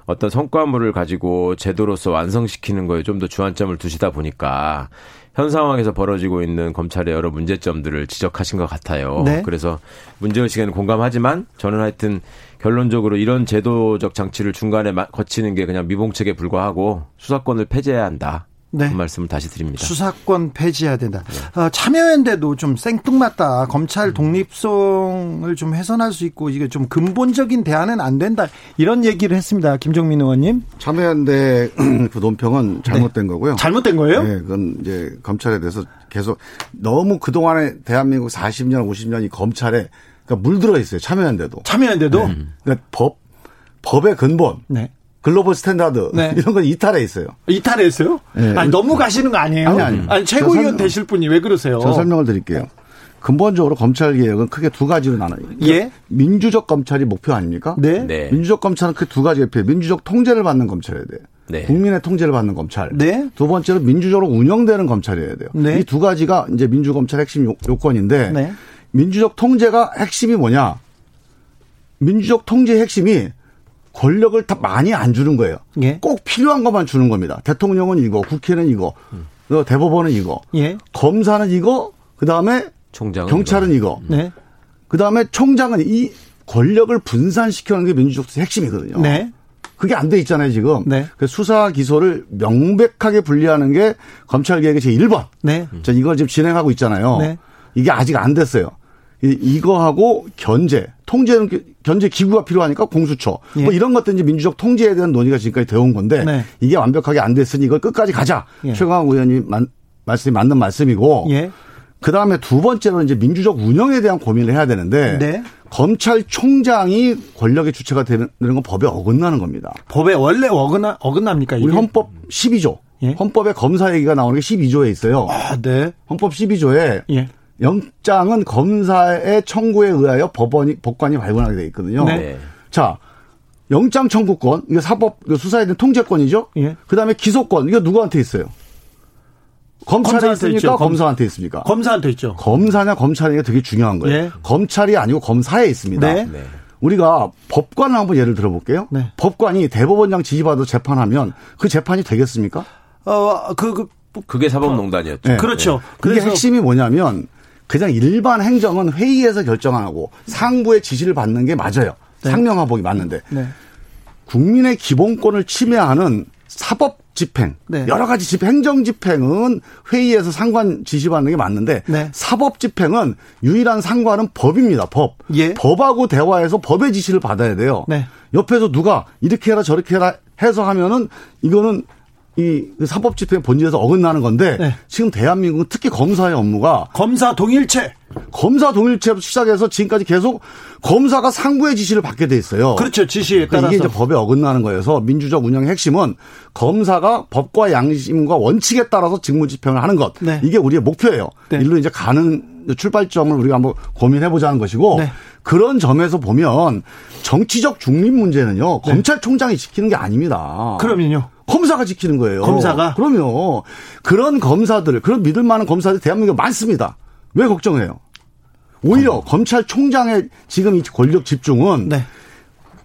어떤 성과물을 가지고 제도로서 완성시키는 거에 좀 더 주안점을 두시다 보니까 현 상황에서 벌어지고 있는 검찰의 여러 문제점들을 지적하신 것 같아요. 네. 그래서 문제의식에는 공감하지만 저는 하여튼 결론적으로 이런 제도적 장치를 중간에 거치는 게 그냥 미봉책에 불과하고 수사권을 폐지해야 한다. 네. 그 말씀을 다시 드립니다. 수사권 폐지해야 된다. 네. 어, 참여연대도 좀 생뚱맞다. 검찰 독립성을 좀 훼손할 수 있고 이게 좀 근본적인 대안은 안 된다. 이런 얘기를 했습니다. 김종민 의원님. 참여연대 [CLEARS THROAT] 그 논평은 잘못된 네. 거고요. 잘못된 거예요? 네, 그건 이제 검찰에 대해서 계속 너무 그동안에 대한민국 40년, 50년이 검찰에 그러니까 물들어 있어요. 참여연대도. 참여연대도. 네. 그러니까 법 법의 근본. 네. global standard 네. [LAUGHS] 이런 건 이탈해 있어요. 이탈해 있어요? 네. 아니 너무 가시는 거 아니에요? 아니 아니. 아니 최고위원 설명, 되실 분이 왜 그러세요? 저 설명을 드릴게요. 근본적으로 검찰 개혁은 크게 두 가지로 나눠요. 그러니까 예. 민주적 검찰이 목표 아닙니까? 네. 네. 민주적 검찰은 그 두 가지 옆에 민주적 통제를 받는 검찰이어야 돼요. 네. 국민의 통제를 받는 검찰. 네. 두 번째로 민주적으로 운영되는 검찰이어야 돼요. 네. 이 두 가지가 이제 민주 검찰 핵심 요건인데 네. 민주적 통제가 핵심이 뭐냐? 민주적 통제의 핵심이 권력을 다 많이 안 주는 거예요. 예. 꼭 필요한 것만 주는 겁니다. 대통령은 이거, 국회는 이거, 음. 대법원은 이거, 예. 검사는 이거, 그 다음에 경찰은 이거, 이거. 네. 그 다음에 총장은 이 권력을 분산시켜는 게 민주적 핵심이거든요. 네. 그게 안 돼 있잖아요, 지금. 네. 그 수사 기소를 명백하게 분리하는 게 검찰 개혁의 제 1번. 네. 자, 이걸 지금 진행하고 있잖아요. 네. 이게 아직 안 됐어요. 이거하고 견제, 통제는 견제 기구가 필요하니까 공수처 예. 뭐 이런 것들 이제 민주적 통제에 대한 논의가 지금까지 되어 온 건데 네. 이게 완벽하게 안 됐으니 이걸 끝까지 가자. 예. 최강욱 의원님 말씀이 맞는 말씀이고 예. 그 다음에 두 번째로 이제 민주적 운영에 대한 고민을 해야 되는데 네. 검찰총장이 권력의 주체가 되는 건 법에 어긋나는 겁니다. 법에 원래 어긋나 어긋납니까? 이게? 우리 헌법 12조. 예? 헌법에 검사 얘기가 나오는 게 12조에 있어요. 아, 네. 헌법 12조에 예. 영장은 검사의 청구에 의하여 법원이 법관이 발부하게 돼 있거든요. 네. 자, 영장 청구권 이거 사법 이거 수사에 대한 통제권이죠. 예. 그다음에 기소권 이거 누구한테 있어요? 검찰에 있습니까? 있죠. 검사한테 있습니까? 검사한테 있죠. 검사냐 검찰이냐 되게 중요한 거예요. 예. 검찰이 아니고 검사에 있습니다. 네. 네. 우리가 법관을 한번 예를 들어볼게요. 네. 법관이 대법원장 지휘받아 재판하면 그 재판이 되겠습니까? 어, 그, 그 그게 사법농단이었죠. 네. 그렇죠. 그게 핵심이 뭐냐면 그냥 일반 행정은 회의에서 결정하고 상부의 지시를 받는 게 맞아요. 네. 상명하복이 맞는데 네. 국민의 기본권을 침해하는 사법 집행 네. 여러 가지 집 행정 집행은 회의에서 상관 지시받는 게 맞는데 네. 사법 집행은 유일한 상관은 법입니다. 법. 예. 법하고 대화해서 법의 지시를 받아야 돼요. 네. 옆에서 누가 이렇게 해라 저렇게 해라 해서 하면은 이거는 이 사법 집행 본질에서 어긋나는 건데 네. 지금 대한민국은 특히 검사의 업무가 검사 동일체 검사 동일체부터 시작해서 지금까지 계속 검사가 상부의 지시를 받게 돼 있어요. 그렇죠. 지시에 그러니까 이게 이제 법에 어긋나는 거여서 민주적 운영의 핵심은 검사가 법과 양심과 원칙에 따라서 직무 집행을 하는 것. 네. 이게 우리의 목표예요. 네. 일로 이제 가는 출발점을 우리가 한번 고민해 보자는 것이고 네. 그런 점에서 보면 정치적 중립 문제는요. 네. 검찰총장이 지키는 게 아닙니다. 그러면요. 검사가 지키는 거예요. 검사가? 그럼요. 그런 검사들, 그런 믿을 만한 검사들 대한민국에 많습니다. 왜 걱정해요? 오히려 어. 검찰총장의 지금 이 권력 집중은 네.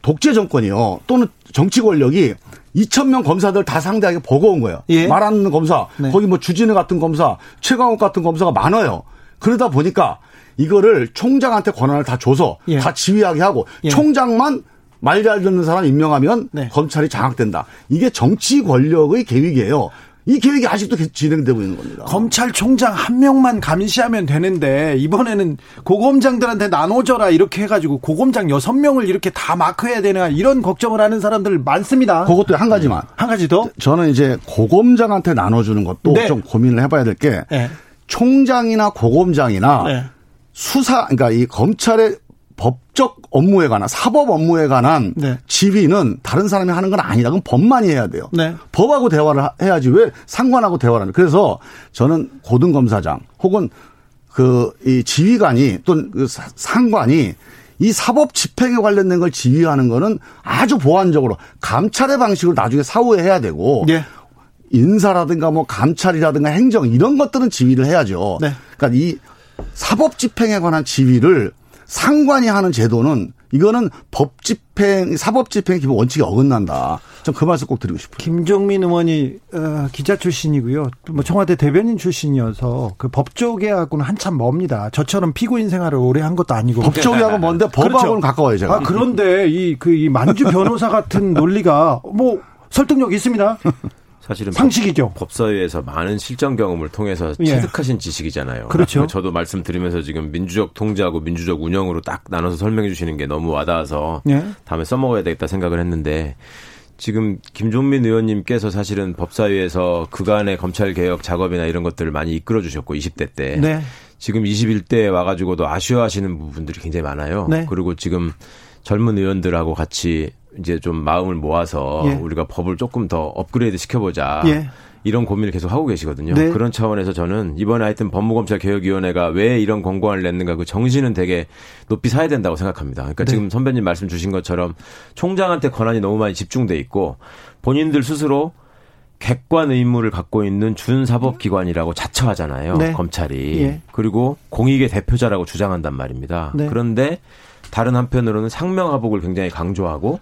독재 정권이요. 또는 정치 권력이 2천 명 검사들 다 상대하게 버거운 거예요. 예. 말하는 검사, 네. 거기 뭐 주진우 같은 검사, 최강욱 같은 검사가 많아요. 그러다 보니까 이거를 총장한테 권한을 다 줘서 예. 다 지휘하게 하고 예. 총장만 말 잘 듣는 사람 임명하면 네. 검찰이 장악된다. 이게 정치 권력의 계획이에요. 이 계획이 아직도 진행되고 있는 겁니다. 검찰총장 한 명만 감시하면 되는데 이번에는 고검장들한테 나눠줘라 이렇게 해가지고 고검장 여섯 명을 이렇게 다 마크해야 되나 이런 걱정을 하는 사람들 많습니다. 그것도 한 가지만. 한 가지 더? 저는 이제 고검장한테 나눠주는 것도 네. 좀 고민을 해봐야 될게 네. 총장이나 고검장이나 네. 수사 그러니까 이 검찰의 법적 업무에 관한 사법 업무에 관한 네. 지휘는 다른 사람이 하는 건 아니다. 그건 법만이 해야 돼요. 네. 법하고 대화를 해야지 왜 상관하고 대화를 하는. 그래서 저는 고등 검사장 혹은 그 이 지휘관이 또는 그 상관이 이 사법 집행에 관련된 걸 지휘하는 거는 아주 보완적으로 감찰의 방식으로 나중에 사후에 해야 되고 네. 인사라든가 뭐 감찰이라든가 행정 이런 것들은 지휘를 해야죠. 네. 그러니까 이 사법 집행에 관한 지휘를 상관이 하는 제도는 이거는 법 집행, 사법 집행 기본 원칙에 어긋난다. 전 그 말씀 꼭 드리고 싶어요. 김종민 의원이 어, 기자 출신이고요. 뭐 청와대 대변인 출신이어서 그 법조계하고는 한참 멉니다. 저처럼 피고인 생활을 오래 한 것도 아니고. 법조계하고 먼데 법하고는 그렇죠. 가까워요, 제가. 아, 그런데 이, 그, 이 만주 변호사 같은 논리가 뭐 설득력 있습니다. 사실은 상식이죠. 법, 사위에서 많은 실전 경험을 통해서 예. 체득하신 지식이잖아요. 그렇죠. 저도 말씀드리면서 지금 민주적 통제하고 민주적 운영으로 딱 나눠서 설명해 주시는 게 너무 와닿아서 예. 다음에 써먹어야 되겠다 생각을 했는데 지금 김종민 의원님께서 사실은 법사위에서 그간의 검찰 개혁 작업이나 이런 것들을 많이 이끌어 주셨고 20대 때 네. 지금 21대에 와가지고도 아쉬워하시는 부분들이 굉장히 많아요. 네. 그리고 지금 젊은 의원들하고 같이 이제 좀 마음을 모아서 예. 우리가 법을 조금 더 업그레이드 시켜보자. 예. 이런 고민을 계속 하고 계시거든요. 네. 그런 차원에서 저는 이번에 하여튼 법무검찰 개혁위원회가 왜 이런 권고안을 냈는가 그 정신은 되게 높이 사야 된다고 생각합니다. 그러니까 네. 지금 선배님 말씀 주신 것처럼 총장한테 권한이 너무 많이 집중돼 있고 본인들 스스로 객관 의무를 갖고 있는 준사법기관이라고 자처하잖아요. 네. 검찰이. 예. 그리고 공익의 대표자라고 주장한단 말입니다. 네. 그런데 다른 한편으로는 상명하복을 굉장히 강조하고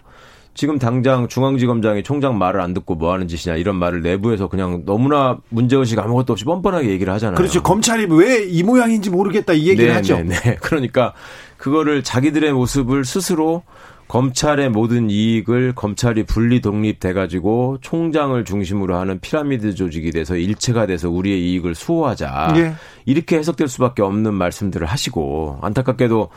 지금 당장 중앙지검장이 총장 말을 안 듣고 뭐 하는 짓이냐 이런 말을 내부에서 그냥 너무나 문제의식 아무것도 없이 뻔뻔하게 얘기를 하잖아요. 그렇죠. 검찰이 왜 이 모양인지 모르겠다 이 얘기를 네, 하죠. 네, 네. [LAUGHS] 그러니까 그거를 자기들의 모습을 스스로 검찰의 모든 이익을 검찰이 분리 독립돼 가지고 총장을 중심으로 하는 피라미드 조직이 돼서 일체가 돼서 우리의 이익을 수호하자. 예. 이렇게 해석될 수밖에 없는 말씀들을 하시고 안타깝게도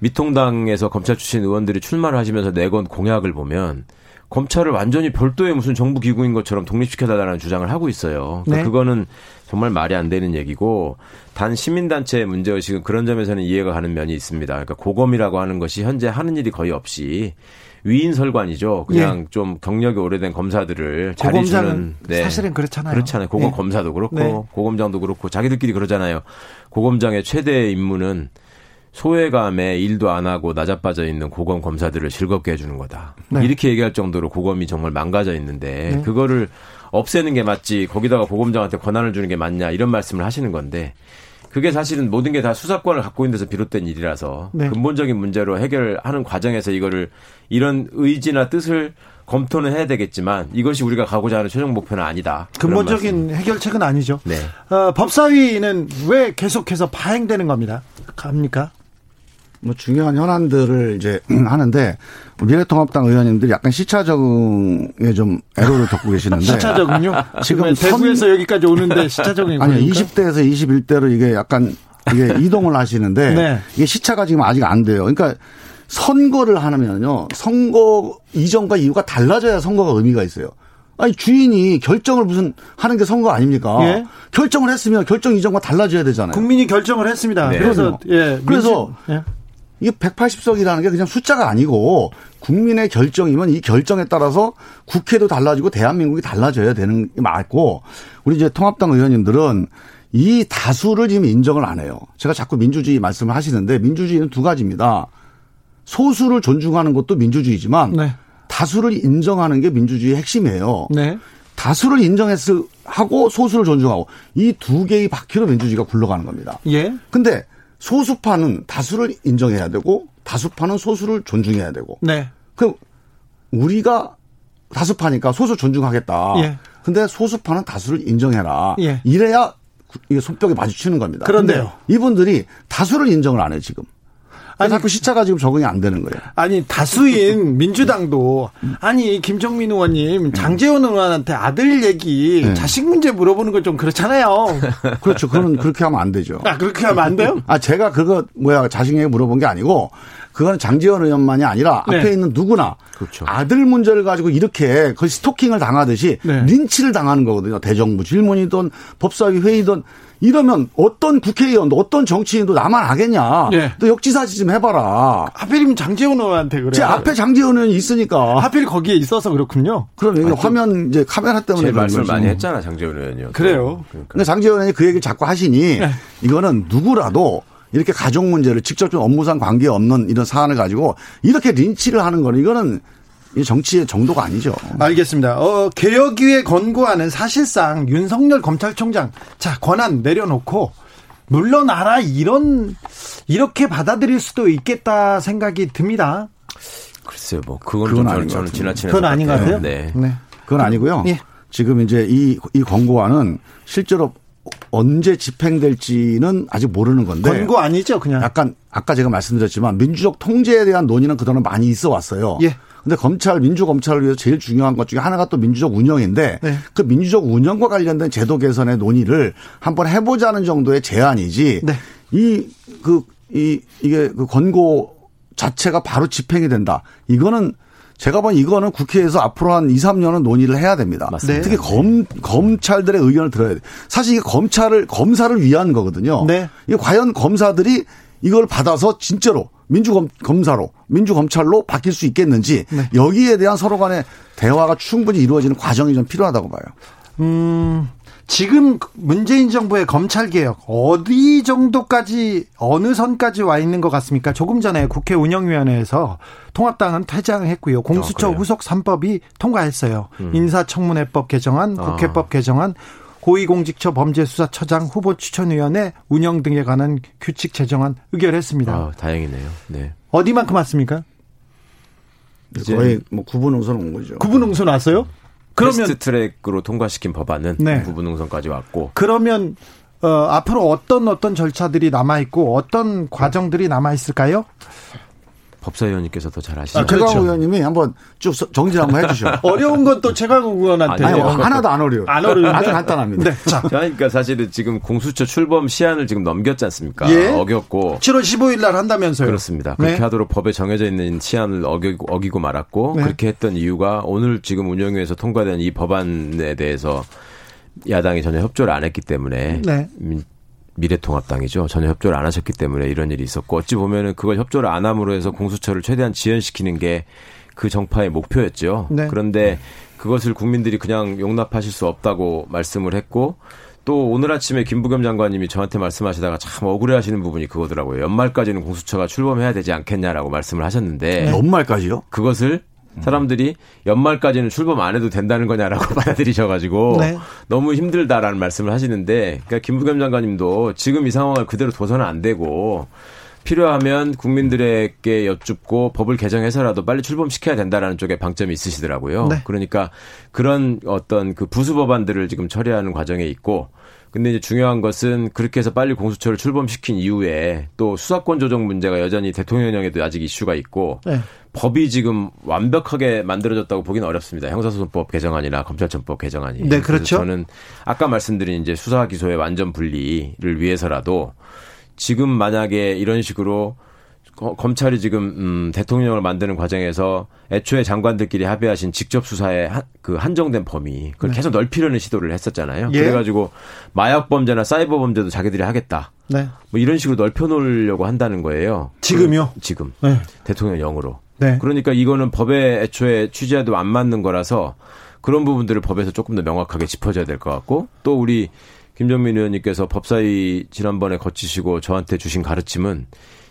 미통당에서 검찰 출신 의원들이 출마를 하시면서 내건 공약을 보면 검찰을 완전히 별도의 무슨 정부 기구인 것처럼 독립시켜달라는 주장을 하고 있어요. 그러니까 네. 그거는 정말 말이 안 되는 얘기고 단 시민단체의 문제의식은 그런 점에서는 이해가 가는 면이 있습니다. 그러니까 고검이라고 하는 것이 현재 하는 일이 거의 없이 위인 설관이죠. 그냥 예. 좀 경력이 오래된 검사들을 자리 주는 네. 사실은 그렇잖아요. 그렇잖아요. 고검 예. 검사도 그렇고 네. 고검장도 그렇고 자기들끼리 그러잖아요. 고검장의 최대 임무는 소외감에 일도 안 하고 나자빠져 있는 고검 검사들을 즐겁게 해주는 거다. 네. 이렇게 얘기할 정도로 고검이 정말 망가져 있는데 네. 그거를 없애는 게 맞지 거기다가 고검장한테 권한을 주는 게 맞냐 이런 말씀을 하시는 건데 그게 사실은 모든 게 다 수사권을 갖고 있는 데서 비롯된 일이라서 네. 근본적인 문제로 해결하는 과정에서 이거를 이런 의지나 뜻을 검토는 해야 되겠지만 이것이 우리가 가고자 하는 최종 목표는 아니다. 근본적인 해결책은 아니죠. 네. 어, 법사위는 왜 계속해서 파행되는 겁니다. 갑니까? 뭐 중요한 현안들을 이제 [CLEARS THROAT] 하는데 미래통합당 의원님들이 약간 시차 적응에 좀 애로를 겪고 계시는데 [LAUGHS] 시차 적응요? 지금 대구에서 선... 여기까지 오는데 시차 적응이 아니 20대에서 21대로 이게 약간 이게 [LAUGHS] 이동을 하시는데 네. 이게 시차가 지금 아직 안 돼요. 그러니까 선거를 하면요 선거 이전과 이후가 달라져야 선거가 의미가 있어요. 아니 주인이 결정을 무슨 하는 게 선거 아닙니까? 예? 결정을 했으면 결정 이전과 달라져야 되잖아요. 국민이 결정을 했습니다. 네. 그래서 예, 그래서 예. 이게 180석이라는 게 그냥 숫자가 아니고 국민의 결정이면 이 결정에 따라서 국회도 달라지고 대한민국이 달라져야 되는 게 맞고 우리 이제 통합당 의원님들은 이 다수를 지금 인정을 안 해요. 제가 자꾸 민주주의 말씀을 하시는데 민주주의는 두 가지입니다. 소수를 존중하는 것도 민주주의지만 네. 다수를 인정하는 게 민주주의의 핵심이에요. 네. 다수를 인정했을 하고 소수를 존중하고 이 두 개의 바퀴로 민주주의가 굴러가는 겁니다. 예. 근데 소수파는 다수를 인정해야 되고 다수파는 소수를 존중해야 되고. 네. 그 우리가 다수파니까 소수 존중하겠다. 예. 근데 소수파는 다수를 인정해라. 예. 이래야 이게 손뼉에 마주치는 겁니다. 그런데요. 이분들이 다수를 인정을 안 해요, 지금. 아니 자꾸 시차가 지금 적응이 안 되는 거예요. 아니 다수인 [LAUGHS] 민주당도 아니 김정민 의원님 장재원 의원한테 아들 얘기 네. 자식 문제 물어보는 건좀 그렇잖아요. [LAUGHS] 그렇죠. 그건 그렇게 하면 안 되죠. 아 그렇게 하면 안 돼요? 아 제가 그거 뭐야 자식 얘기 물어본 게 아니고 그거는 장재원 의원만이 아니라 네. 앞에 있는 누구나 그렇죠. 아들 문제를 가지고 이렇게 거의 스토킹을 당하듯이 네. 린치를 당하는 거거든요. 대정부 질문이든 법사위 회의든 이러면 어떤 국회의원도 어떤 정치인도 나만 하겠냐. 네. 또 역지사지 좀 해봐라. 하필이면 장재원 의원한테 그래. 제 앞에 장재원 의원이 있으니까. 하필 거기에 있어서 그렇군요. 그럼 여기 화면 이제 카메라 때문에 제 말씀을 많이 했잖아 장재원 의원이요. 그래요. 그러니까. 근데 장재원 의원이 그 얘기를 자꾸 하시니 네. 이거는 누구라도 이렇게 가족 문제를 직접적 업무상 관계 없는 이런 사안을 가지고 이렇게 린치를 하는 거는 이거는 이 정치의 정도가 아니죠. 알겠습니다. 어, 개혁위에 권고하는 사실상 윤석열 검찰총장 자 권한 내려놓고 물러나라 이런 이렇게 받아들일 수도 있겠다 생각이 듭니다. 글쎄요, 뭐 그건, 그건 저는, 저는 지나치는 그건 아닌 것 같아요. 네. 네. 그건 아니고요. 예. 지금 이제 이, 이 권고안은 실제로 언제 집행될지는 아직 모르는 건데. 권고 아니죠, 그냥. 약간 아까 제가 말씀드렸지만 민주적 통제에 대한 논의는 그동안 많이 있어 왔어요. 예. 근데 검찰 민주 검찰을 위해서 제일 중요한 것 중에 하나가 또 민주적 운영인데 네. 그 민주적 운영과 관련된 제도 개선의 논의를 한번 해보자는 정도의 제안이지 네. 이그 이 이게 그 권고 자체가 바로 집행이 된다. 이거는 제가 본 이거는 국회에서 앞으로 한 2, 3년은 논의를 해야 됩니다. 맞습니다. 특히 검 검찰들의 의견을 들어야 돼. 사실 이게 검찰을 검사를 위한 거거든요. 네. 이게 과연 검사들이 이걸 받아서 진짜로 민주검 검사로 민주검찰로 바뀔 수 있겠는지 네. 여기에 대한 서로 간의 대화가 충분히 이루어지는 과정이 좀 필요하다고 봐요. 음. 지금 문재인 정부의 검찰 개혁 어디 정도까지 어느 선까지 와 있는 것 같습니까? 조금 전에 국회 운영위원회에서 통합당은 퇴장했고요. 공수처 어, 후속 3법이 통과했어요. 음. 인사청문회법 개정안, 아. 국회법 어. 개정안, 고위공직처 범죄수사처장 후보 추천위원회 운영 등에 관한 규칙 제정안 의결했습니다. 아, 다행이네요. 네. 어디만큼 왔습니까? 거의 뭐 구부능선 온 거죠. 구부능선 왔어요? 그러면 패스트 트랙으로 통과시킨 법안은 네. 구부능선까지 왔고. 그러면 어, 앞으로 어떤 어떤 절차들이 남아 있고 어떤 과정들이 남아 있을까요? 법사위원님께서 더 잘 아시죠. 아, 최강욱 그렇죠. 의원님이 한번 쭉 정리 한번 해주셔. [LAUGHS] 어려운 건 또 최강욱 의원한테. 아니, 하나도 안 어려워. 안 어려워. 아주 간단합니다. 네. 자. 그러니까 사실은 지금 공수처 출범 시한을 지금 넘겼지 않습니까? 예. 어겼고. 7월 15일 날 한다면서요. 그렇습니다. 그렇게 네. 하도록 법에 정해져 있는 시한을 어기고, 어기고 말았고 네. 그렇게 했던 이유가 오늘 지금 운영위에서 통과된 이 법안에 대해서 야당이 전혀 협조를 안 했기 때문에 네. 미래통합당이죠. 전혀 협조를 안 하셨기 때문에 이런 일이 있었고 어찌 보면은 그걸 협조를 안 함으로 해서 공수처를 최대한 지연시키는 게 그 정파의 목표였죠. 네. 그런데 그것을 국민들이 그냥 용납하실 수 없다고 말씀을 했고 또 오늘 아침에 김부겸 장관님이 저한테 말씀하시다가 참 억울해 하시는 부분이 그거더라고요. 연말까지는 공수처가 출범해야 되지 않겠냐라고 말씀을 하셨는데 연말까지요? 그것을 사람들이 연말까지는 출범 안 해도 된다는 거냐라고 [LAUGHS] 받아들이셔가지고 네. 너무 힘들다라는 말씀을 하시는데 그러니까 김부겸 장관님도 지금 이 상황을 그대로 둬서는 안 되고 필요하면 국민들에게 여쭙고 법을 개정해서라도 빨리 출범시켜야 된다라는 쪽에 방점이 있으시더라고요. 네. 그러니까 그런 어떤 그 부수 법안들을 지금 처리하는 과정에 있고 근데 이제 중요한 것은 그렇게 해서 빨리 공수처를 출범시킨 이후에 또 수사권 조정 문제가 여전히 대통령령에도 아직 이슈가 있고 네. 법이 지금 완벽하게 만들어졌다고 보기는 어렵습니다. 형사소송법 개정안이나 검찰청법 개정안이. 네, 그렇죠. 저는 아까 말씀드린 이제 수사 기소의 완전 분리를 위해서라도 지금 만약에 이런 식으로 검찰이 지금 음, 대통령을 만드는 과정에서 애초에 장관들끼리 합의하신 직접 수사에 한, 그 한정된 범위 그걸 네. 계속 넓히려는 시도를 했었잖아요. 예. 그래가지고 마약 범죄나 사이버 범죄도 자기들이 하겠다. 네. 뭐 이런 식으로 넓혀놓으려고 한다는 거예요. 지금요? 그, 지금 네. 대통령령으로. 네. 그러니까 이거는 법에 애초에 취지와도 안 맞는 거라서 그런 부분들을 법에서 조금 더 명확하게 짚어줘야 될 것 같고 또 우리 김정민 의원님께서 법사위 지난번에 거치시고 저한테 주신 가르침은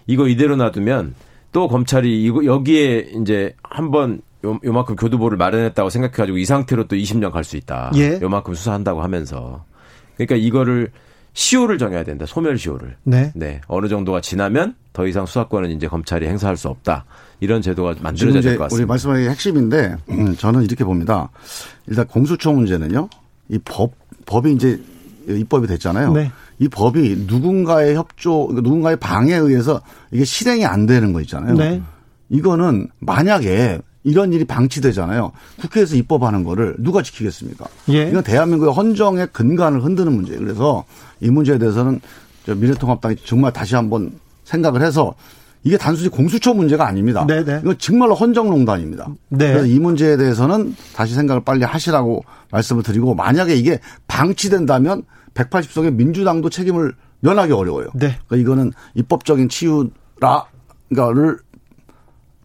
이거 이대로 놔두면 또 검찰이 이거 여기에 이제 한번 요, 요만큼 교두보를 마련했다고 생각해가지고 이 상태로 또 20년 갈 수 있다. 예. 요만큼 수사한다고 하면서. 그러니까 이거를 시효를 정해야 된다. 소멸 시효를. 네. 네. 어느 정도가 지나면 더 이상 수사권은 이제 검찰이 행사할 수 없다. 이런 제도가 만들어져야 될 것 같습니다. 우리 말씀하기 핵심인데 음, 저는 이렇게 봅니다. 일단 공수처 문제는요. 이 법 법이 이제 입법이 됐잖아요. 네. 이 법이 누군가의 협조, 누군가의 방해에 의해서 이게 실행이 안 되는 거 있잖아요. 네. 이거는 만약에 이런 일이 방치되잖아요. 국회에서 입법하는 거를 누가 지키겠습니까? 예. 이건 대한민국의 헌정의 근간을 흔드는 문제예요. 그래서 이 문제에 대해서는 미래통합당이 정말 다시 한번 생각을 해서 이게 단순히 공수처 문제가 아닙니다. 네네. 네. 이건 정말로 헌정농단입니다. 네. 그래서 이 문제에 대해서는 다시 생각을 빨리 하시라고 말씀을 드리고 만약에 이게 방치된다면 180석의 민주당도 책임을 면하기 어려워요. 네. 그러니까 이거는 입법적인 치유라, 그러니까를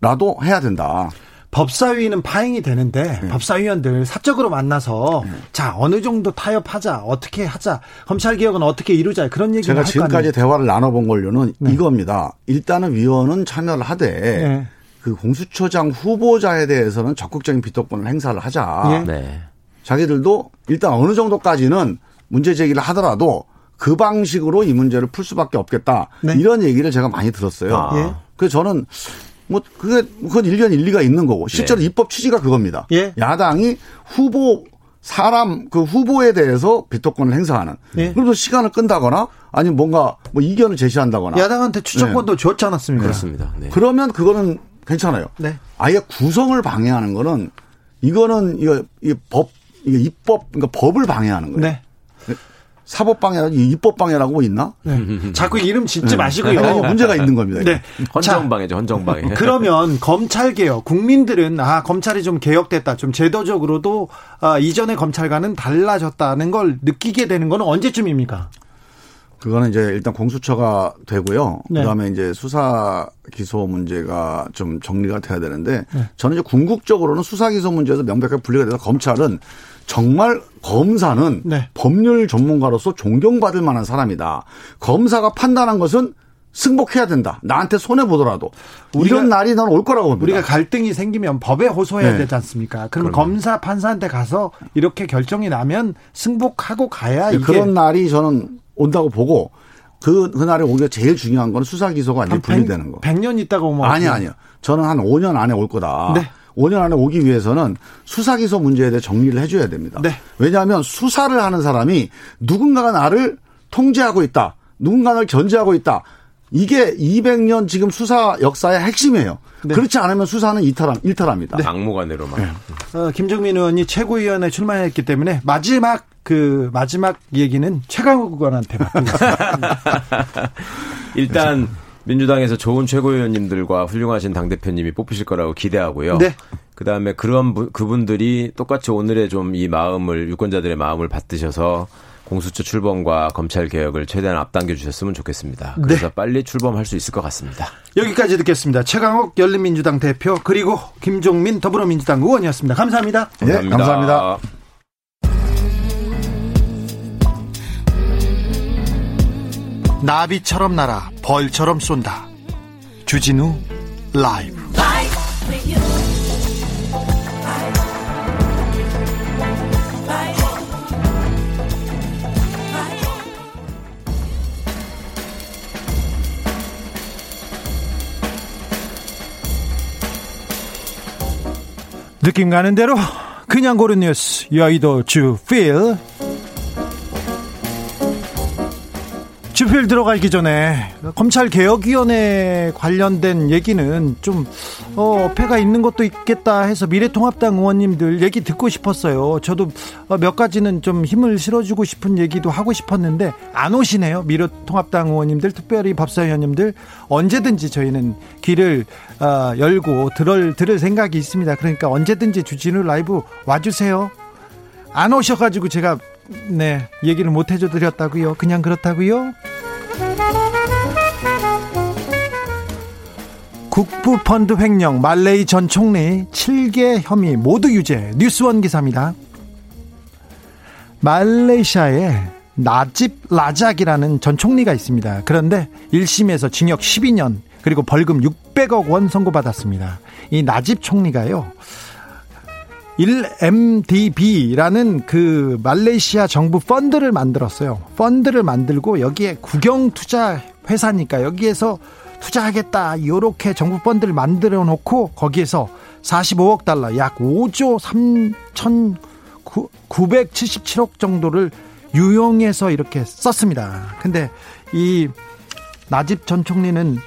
라도 해야 된다. 법사위는 파행이 되는데 네. 법사위원들 사적으로 만나서 네. 자 어느 정도 타협하자 어떻게 하자 검찰 개혁은 어떻게 이루자 그런 얘기를 제가 지금까지 대화를 나눠본 걸로는 네. 이겁니다. 일단은 위원은 참여를 하되 네. 그 공수처장 후보자에 대해서는 적극적인 비토권을 행사를 하자. 예. 네. 자기들도 일단 어느 정도까지는 문제 제기를 하더라도 그 방식으로 이 문제를 풀 수밖에 없겠다. 네. 이런 얘기를 제가 많이 들었어요. 아. 예. 그래서 저는 뭐 그게 그건 일견 일리가 있는 거고 실제로 네. 입법 취지가 그겁니다. 예. 야당이 후보 사람 그 후보에 대해서 비토권을 행사하는. 예. 그래서 시간을 끈다거나 아니면 뭔가 뭐 이견을 제시한다거나. 야당한테 추천권도 네. 줬지 않았습니까? 그렇습니다. 네. 그러면 그거는 괜찮아요. 네. 아예 구성을 방해하는 거는 이거는 이거 이법 이게 입법 그러니까 법을 방해하는 거예요. 네. 사법방해라 입법방해라고 뭐 있나? 네. 자꾸 이름 짓지 네. 마시고요. 네. 문제가 있는 겁니다. 네. 헌정방해죠, 헌정방해. 그러면 검찰개혁, 국민들은 아, 검찰이 좀 개혁됐다, 좀 제도적으로도 아, 이전의 검찰과는 달라졌다는 걸 느끼게 되는 건 언제쯤입니까? 그거는 이제 일단 공수처가 되고요. 네. 그다음에 이제 수사 기소 문제가 좀 정리가 돼야 되는데 네. 저는 이제 궁극적으로는 수사 기소 문제에서 명백하게 분리가 돼서 검찰은 정말 검사는 네. 법률 전문가로서 존경받을 만한 사람이다. 검사가 판단한 것은 승복해야 된다. 나한테 손해 보더라도 이런 날이 난 올 거라고 봅니다. 우리가 갈등이 생기면 법에 호소해야 네. 되지 않습니까? 그럼 검사 판사한테 가서 이렇게 결정이 나면 승복하고 가야 네, 그런 날이 저는 온다고 보고 그 그날에 오기가 제일 중요한 건 수사 기소가 아니라 분리되는 거. 100년 있다가 오면 아니 아니요. 저는 한 5년 안에 올 거다. 네. 5년 안에 오기 위해서는 수사기소 문제에 대해 정리를 해줘야 됩니다. 네. 왜냐하면 수사를 하는 사람이 누군가가 나를 통제하고 있다. 누군가를 견제하고 있다. 이게 200년 지금 수사 역사의 핵심이에요. 네. 그렇지 않으면 수사는 이탈함, 일탈합니다. 네. 막무가 내로만. 네. 어, 김종민 의원이 최고위원회 출마했기 때문에 마지막 그 마지막 얘기는 최강욱 의원한테 맡기겠습니다. [LAUGHS] 일단 민주당에서 좋은 최고위원님들과 훌륭하신 당대표님이 뽑히실 거라고 기대하고요. 네. 그 다음에 그런 분, 그분들이 똑같이 오늘의 좀 이 마음을, 유권자들의 마음을 받드셔서 공수처 출범과 검찰 개혁을 최대한 앞당겨 주셨으면 좋겠습니다. 그래서 네. 빨리 출범할 수 있을 것 같습니다. 여기까지 듣겠습니다. 최강욱 열린민주당 대표 그리고 김종민 더불어민주당 의원이었습니다. 감사합니다. 네, 감사합니다. 감사합니다. 나비처럼 날아 벌처럼 쏜다. 주진우 라이브. 느낌 가는 대로 그냥 고른 뉴스 여의도 주필 주필 들어가기 전에 검찰 개혁위원회 관련된 얘기는 좀 어, 어폐가 있는 것도 있겠다 해서 미래통합당 의원님들 얘기 듣고 싶었어요. 저도 어, 몇 가지는 좀 힘을 실어주고 싶은 얘기도 하고 싶었는데 안 오시네요. 미래통합당 의원님들, 특별히 법사위원님들 언제든지 저희는 길을 어, 열고 들을 들을 생각이 있습니다. 그러니까 언제든지 주진우 라이브 와주세요. 안 오셔가지고 제가 네, 얘기를 못 해줘 드렸다고요. 그냥 그렇다고요. 국부펀드 횡령 말레이 전 총리 7개 혐의 모두 유죄 뉴스원 기사입니다. 말레이시아에 나집 라작이라는 전 총리가 있습니다. 그런데 1심에서 징역 12년 그리고 벌금 600억 원 선고받았습니다. 이 나집 총리가요. 1MDB라는 그 말레이시아 정부 펀드를 만들었어요. 펀드를 만들고 여기에 국영 투자 회사니까 여기에서 투자하겠다. 요렇게 정부 펀드를 만들어 놓고 거기에서 45억 달러 약 5조 3천 977억 정도를 유용해서 이렇게 썼습니다. 근데 이 나집 전 총리는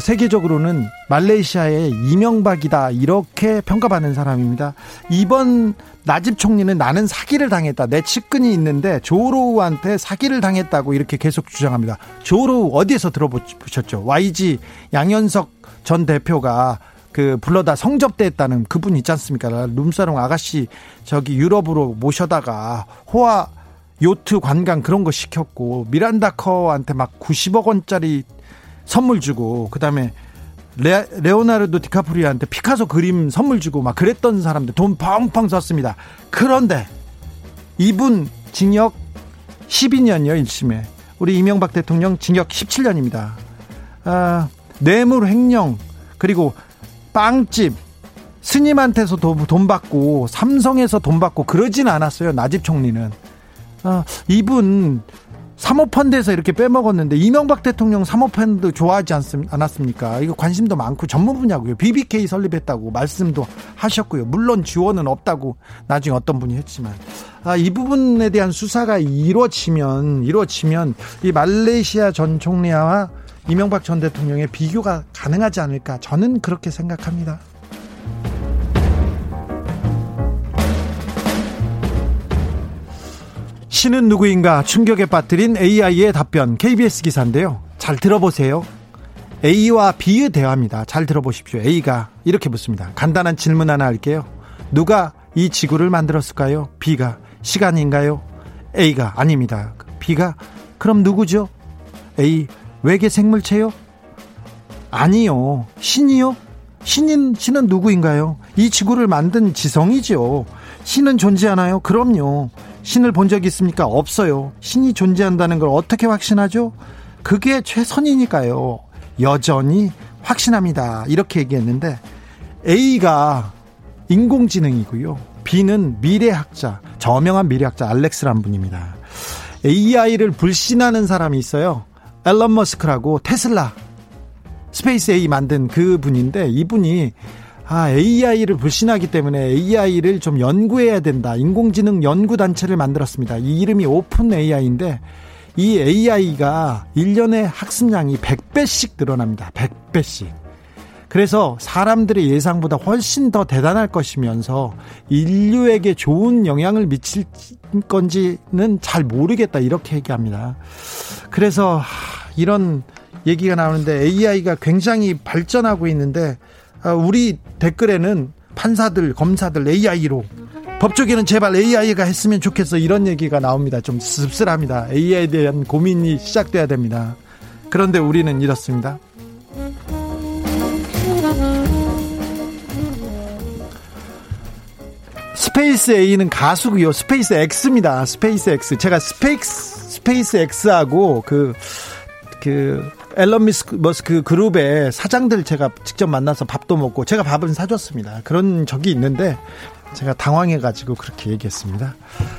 세계적으로는 말레이시아의 이명박이다 이렇게 평가받는 사람입니다. 이번 나집 총리는 나는 사기를 당했다. 내 측근이 있는데 조로우한테 사기를 당했다고 이렇게 계속 주장합니다. 조로우 어디에서 들어보셨죠? YG 양현석 전 대표가 그 불러다 성접대했다는 그분 있지 않습니까? 룸사롱 아가씨 저기 유럽으로 모셔다가 호화 요트 관광 그런 거 시켰고 미란다 커한테 막 90억 원짜리 선물 주고 그다음에 레, 레오나르도 디카프리오한테 피카소 그림 선물 주고 막 그랬던 사람들 돈 펑펑 썼습니다. 그런데 이분 징역 12년이요 1심에 우리 이명박 대통령 징역 17년입니다. 아, 뇌물 횡령 그리고 빵집 스님한테서 돈 받고 삼성에서 돈 받고 그러진 않았어요. 나집 총리는 아, 이분 사모펀드에서 이렇게 빼먹었는데 이명박 대통령 사모펀드 좋아하지 않습, 않았습니까? 이거 관심도 많고 전문 분야고요. BBK 설립했다고 말씀도 하셨고요. 물론 지원은 없다고 나중에 어떤 분이 했지만 아, 이 부분에 대한 수사가 이루어지면 이루어지면 이 말레이시아 전 총리와 이명박 전 대통령의 비교가 가능하지 않을까 저는 그렇게 생각합니다. 신은 누구인가 충격에 빠뜨린 AI의 답변 KBS 기사인데요. 잘 들어보세요. A와 B의 대화입니다. 잘 들어보십시오. A가 이렇게 묻습니다. 간단한 질문 하나 할게요. 누가 이 지구를 만들었을까요? B가 시간인가요? A가 아닙니다. B가 그럼 누구죠? A 외계 생물체요? 아니요. 신이요? 신인 신은 누구인가요? 이 지구를 만든 지성이죠. 신은 존재하나요? 그럼요. 신을 본 적 있습니까? 없어요. 신이 존재한다는 걸 어떻게 확신하죠? 그게 최선이니까요. 여전히 확신합니다. 이렇게 얘기했는데 A가 인공지능이고요. B는 미래학자, 저명한 미래학자 알렉스란 분입니다. AI를 불신하는 사람이 있어요. 엘론 머스크라고 테슬라 스페이스 A 만든 그 분인데 이분이 아, AI를 불신하기 때문에 AI를 좀 연구해야 된다. 인공지능 연구단체를 만들었습니다. 이 이름이 오픈 AI인데 이 AI가 1년에 학습량이 100배씩 늘어납니다. 100배씩. 그래서 사람들의 예상보다 훨씬 더 대단할 것이면서 인류에게 좋은 영향을 미칠 건지는 잘 모르겠다. 이렇게 얘기합니다. 그래서 이런 얘기가 나오는데 AI가 굉장히 발전하고 있는데 아, 우리 댓글에는 판사들, 검사들 AI로 법조계는 제발 AI가 했으면 좋겠어 이런 얘기가 나옵니다. 좀 씁쓸합니다. AI에 대한 고민이 시작돼야 됩니다. 그런데 우리는 이렇습니다. 스페이스 A는 가수고요. 스페이스 X입니다. 스페이스 X. 제가 스페이스 스페이스 X하고 그그 그 앨런 머스크 그룹의 사장들 제가 직접 만나서 밥도 먹고 제가 밥은 사줬습니다. 그런 적이 있는데 제가 당황해가지고 그렇게 얘기했습니다.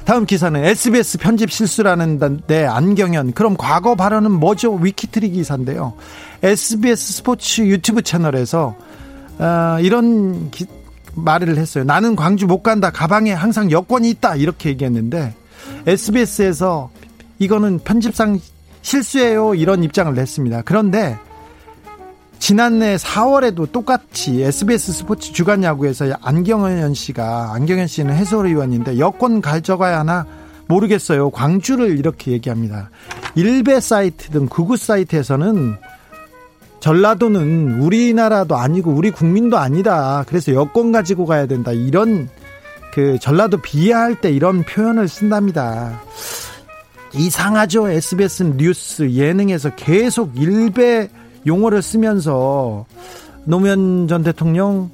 다음 기사는 SBS 편집 실수라는데 안경현 그럼 과거 발언은 뭐죠? 위키트리 기사인데요. SBS 스포츠 유튜브 채널에서 어, 이런 기, 말을 했어요. 나는 광주 못 간다. 가방에 항상 여권이 있다. 이렇게 얘기했는데 SBS에서 이거는 편집상 실수예요. 이런 입장을 냈습니다. 그런데 지난해 4월에도 똑같이 SBS 스포츠 주간 야구에서 안경현 씨가 안경현 씨는 해설위원인데 여권 가져가야 하나 모르겠어요. 광주를 이렇게 얘기합니다. 일베 사이트 등 구구 사이트에서는 전라도는 우리나라도 아니고 우리 국민도 아니다. 그래서 여권 가지고 가야 된다. 이런 그 전라도 비하할 때 이런 표현을 쓴답니다. 이상하죠. SBS 뉴스 예능에서 계속 일배 용어를 쓰면서 노무현 전 대통령,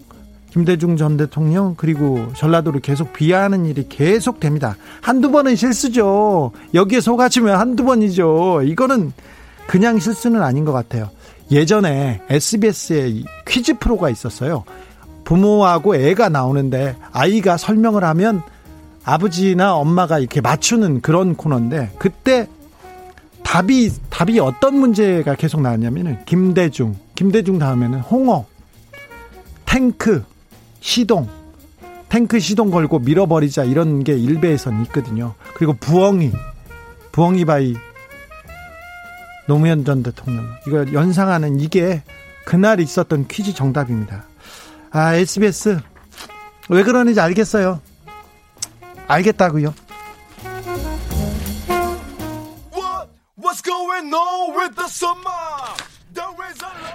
김대중 전 대통령 그리고 전라도를 계속 비하하는 일이 계속 됩니다. 한두 번은 실수죠. 여기에 속아치면 한두 번이죠. 이거는 그냥 실수는 아닌 것 같아요. 예전에 SBS에 퀴즈 프로가 있었어요. 부모하고 애가 나오는데 아이가 설명을 하면 아버지나 엄마가 이렇게 맞추는 그런 코너인데 그때 답이 답이 어떤 문제가 계속 나왔냐면은 김대중, 김대중 다음에는 홍어, 탱크, 시동, 탱크 시동 걸고 밀어버리자 이런 게 일베에선 있거든요. 그리고 부엉이, 부엉이 바위 노무현 전 대통령 이걸 연상하는 이게 그날 있었던 퀴즈 정답입니다. 아 SBS 왜 그러는지 알겠어요. 알겠다고요.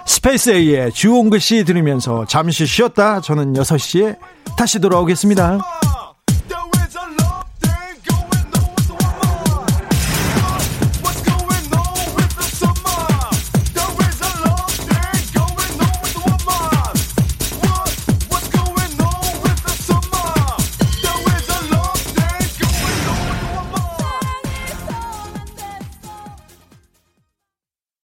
스페이스 A의 주홍글씨 들으면서 잠시 쉬었다 저는 6시에 다시 돌아오겠습니다.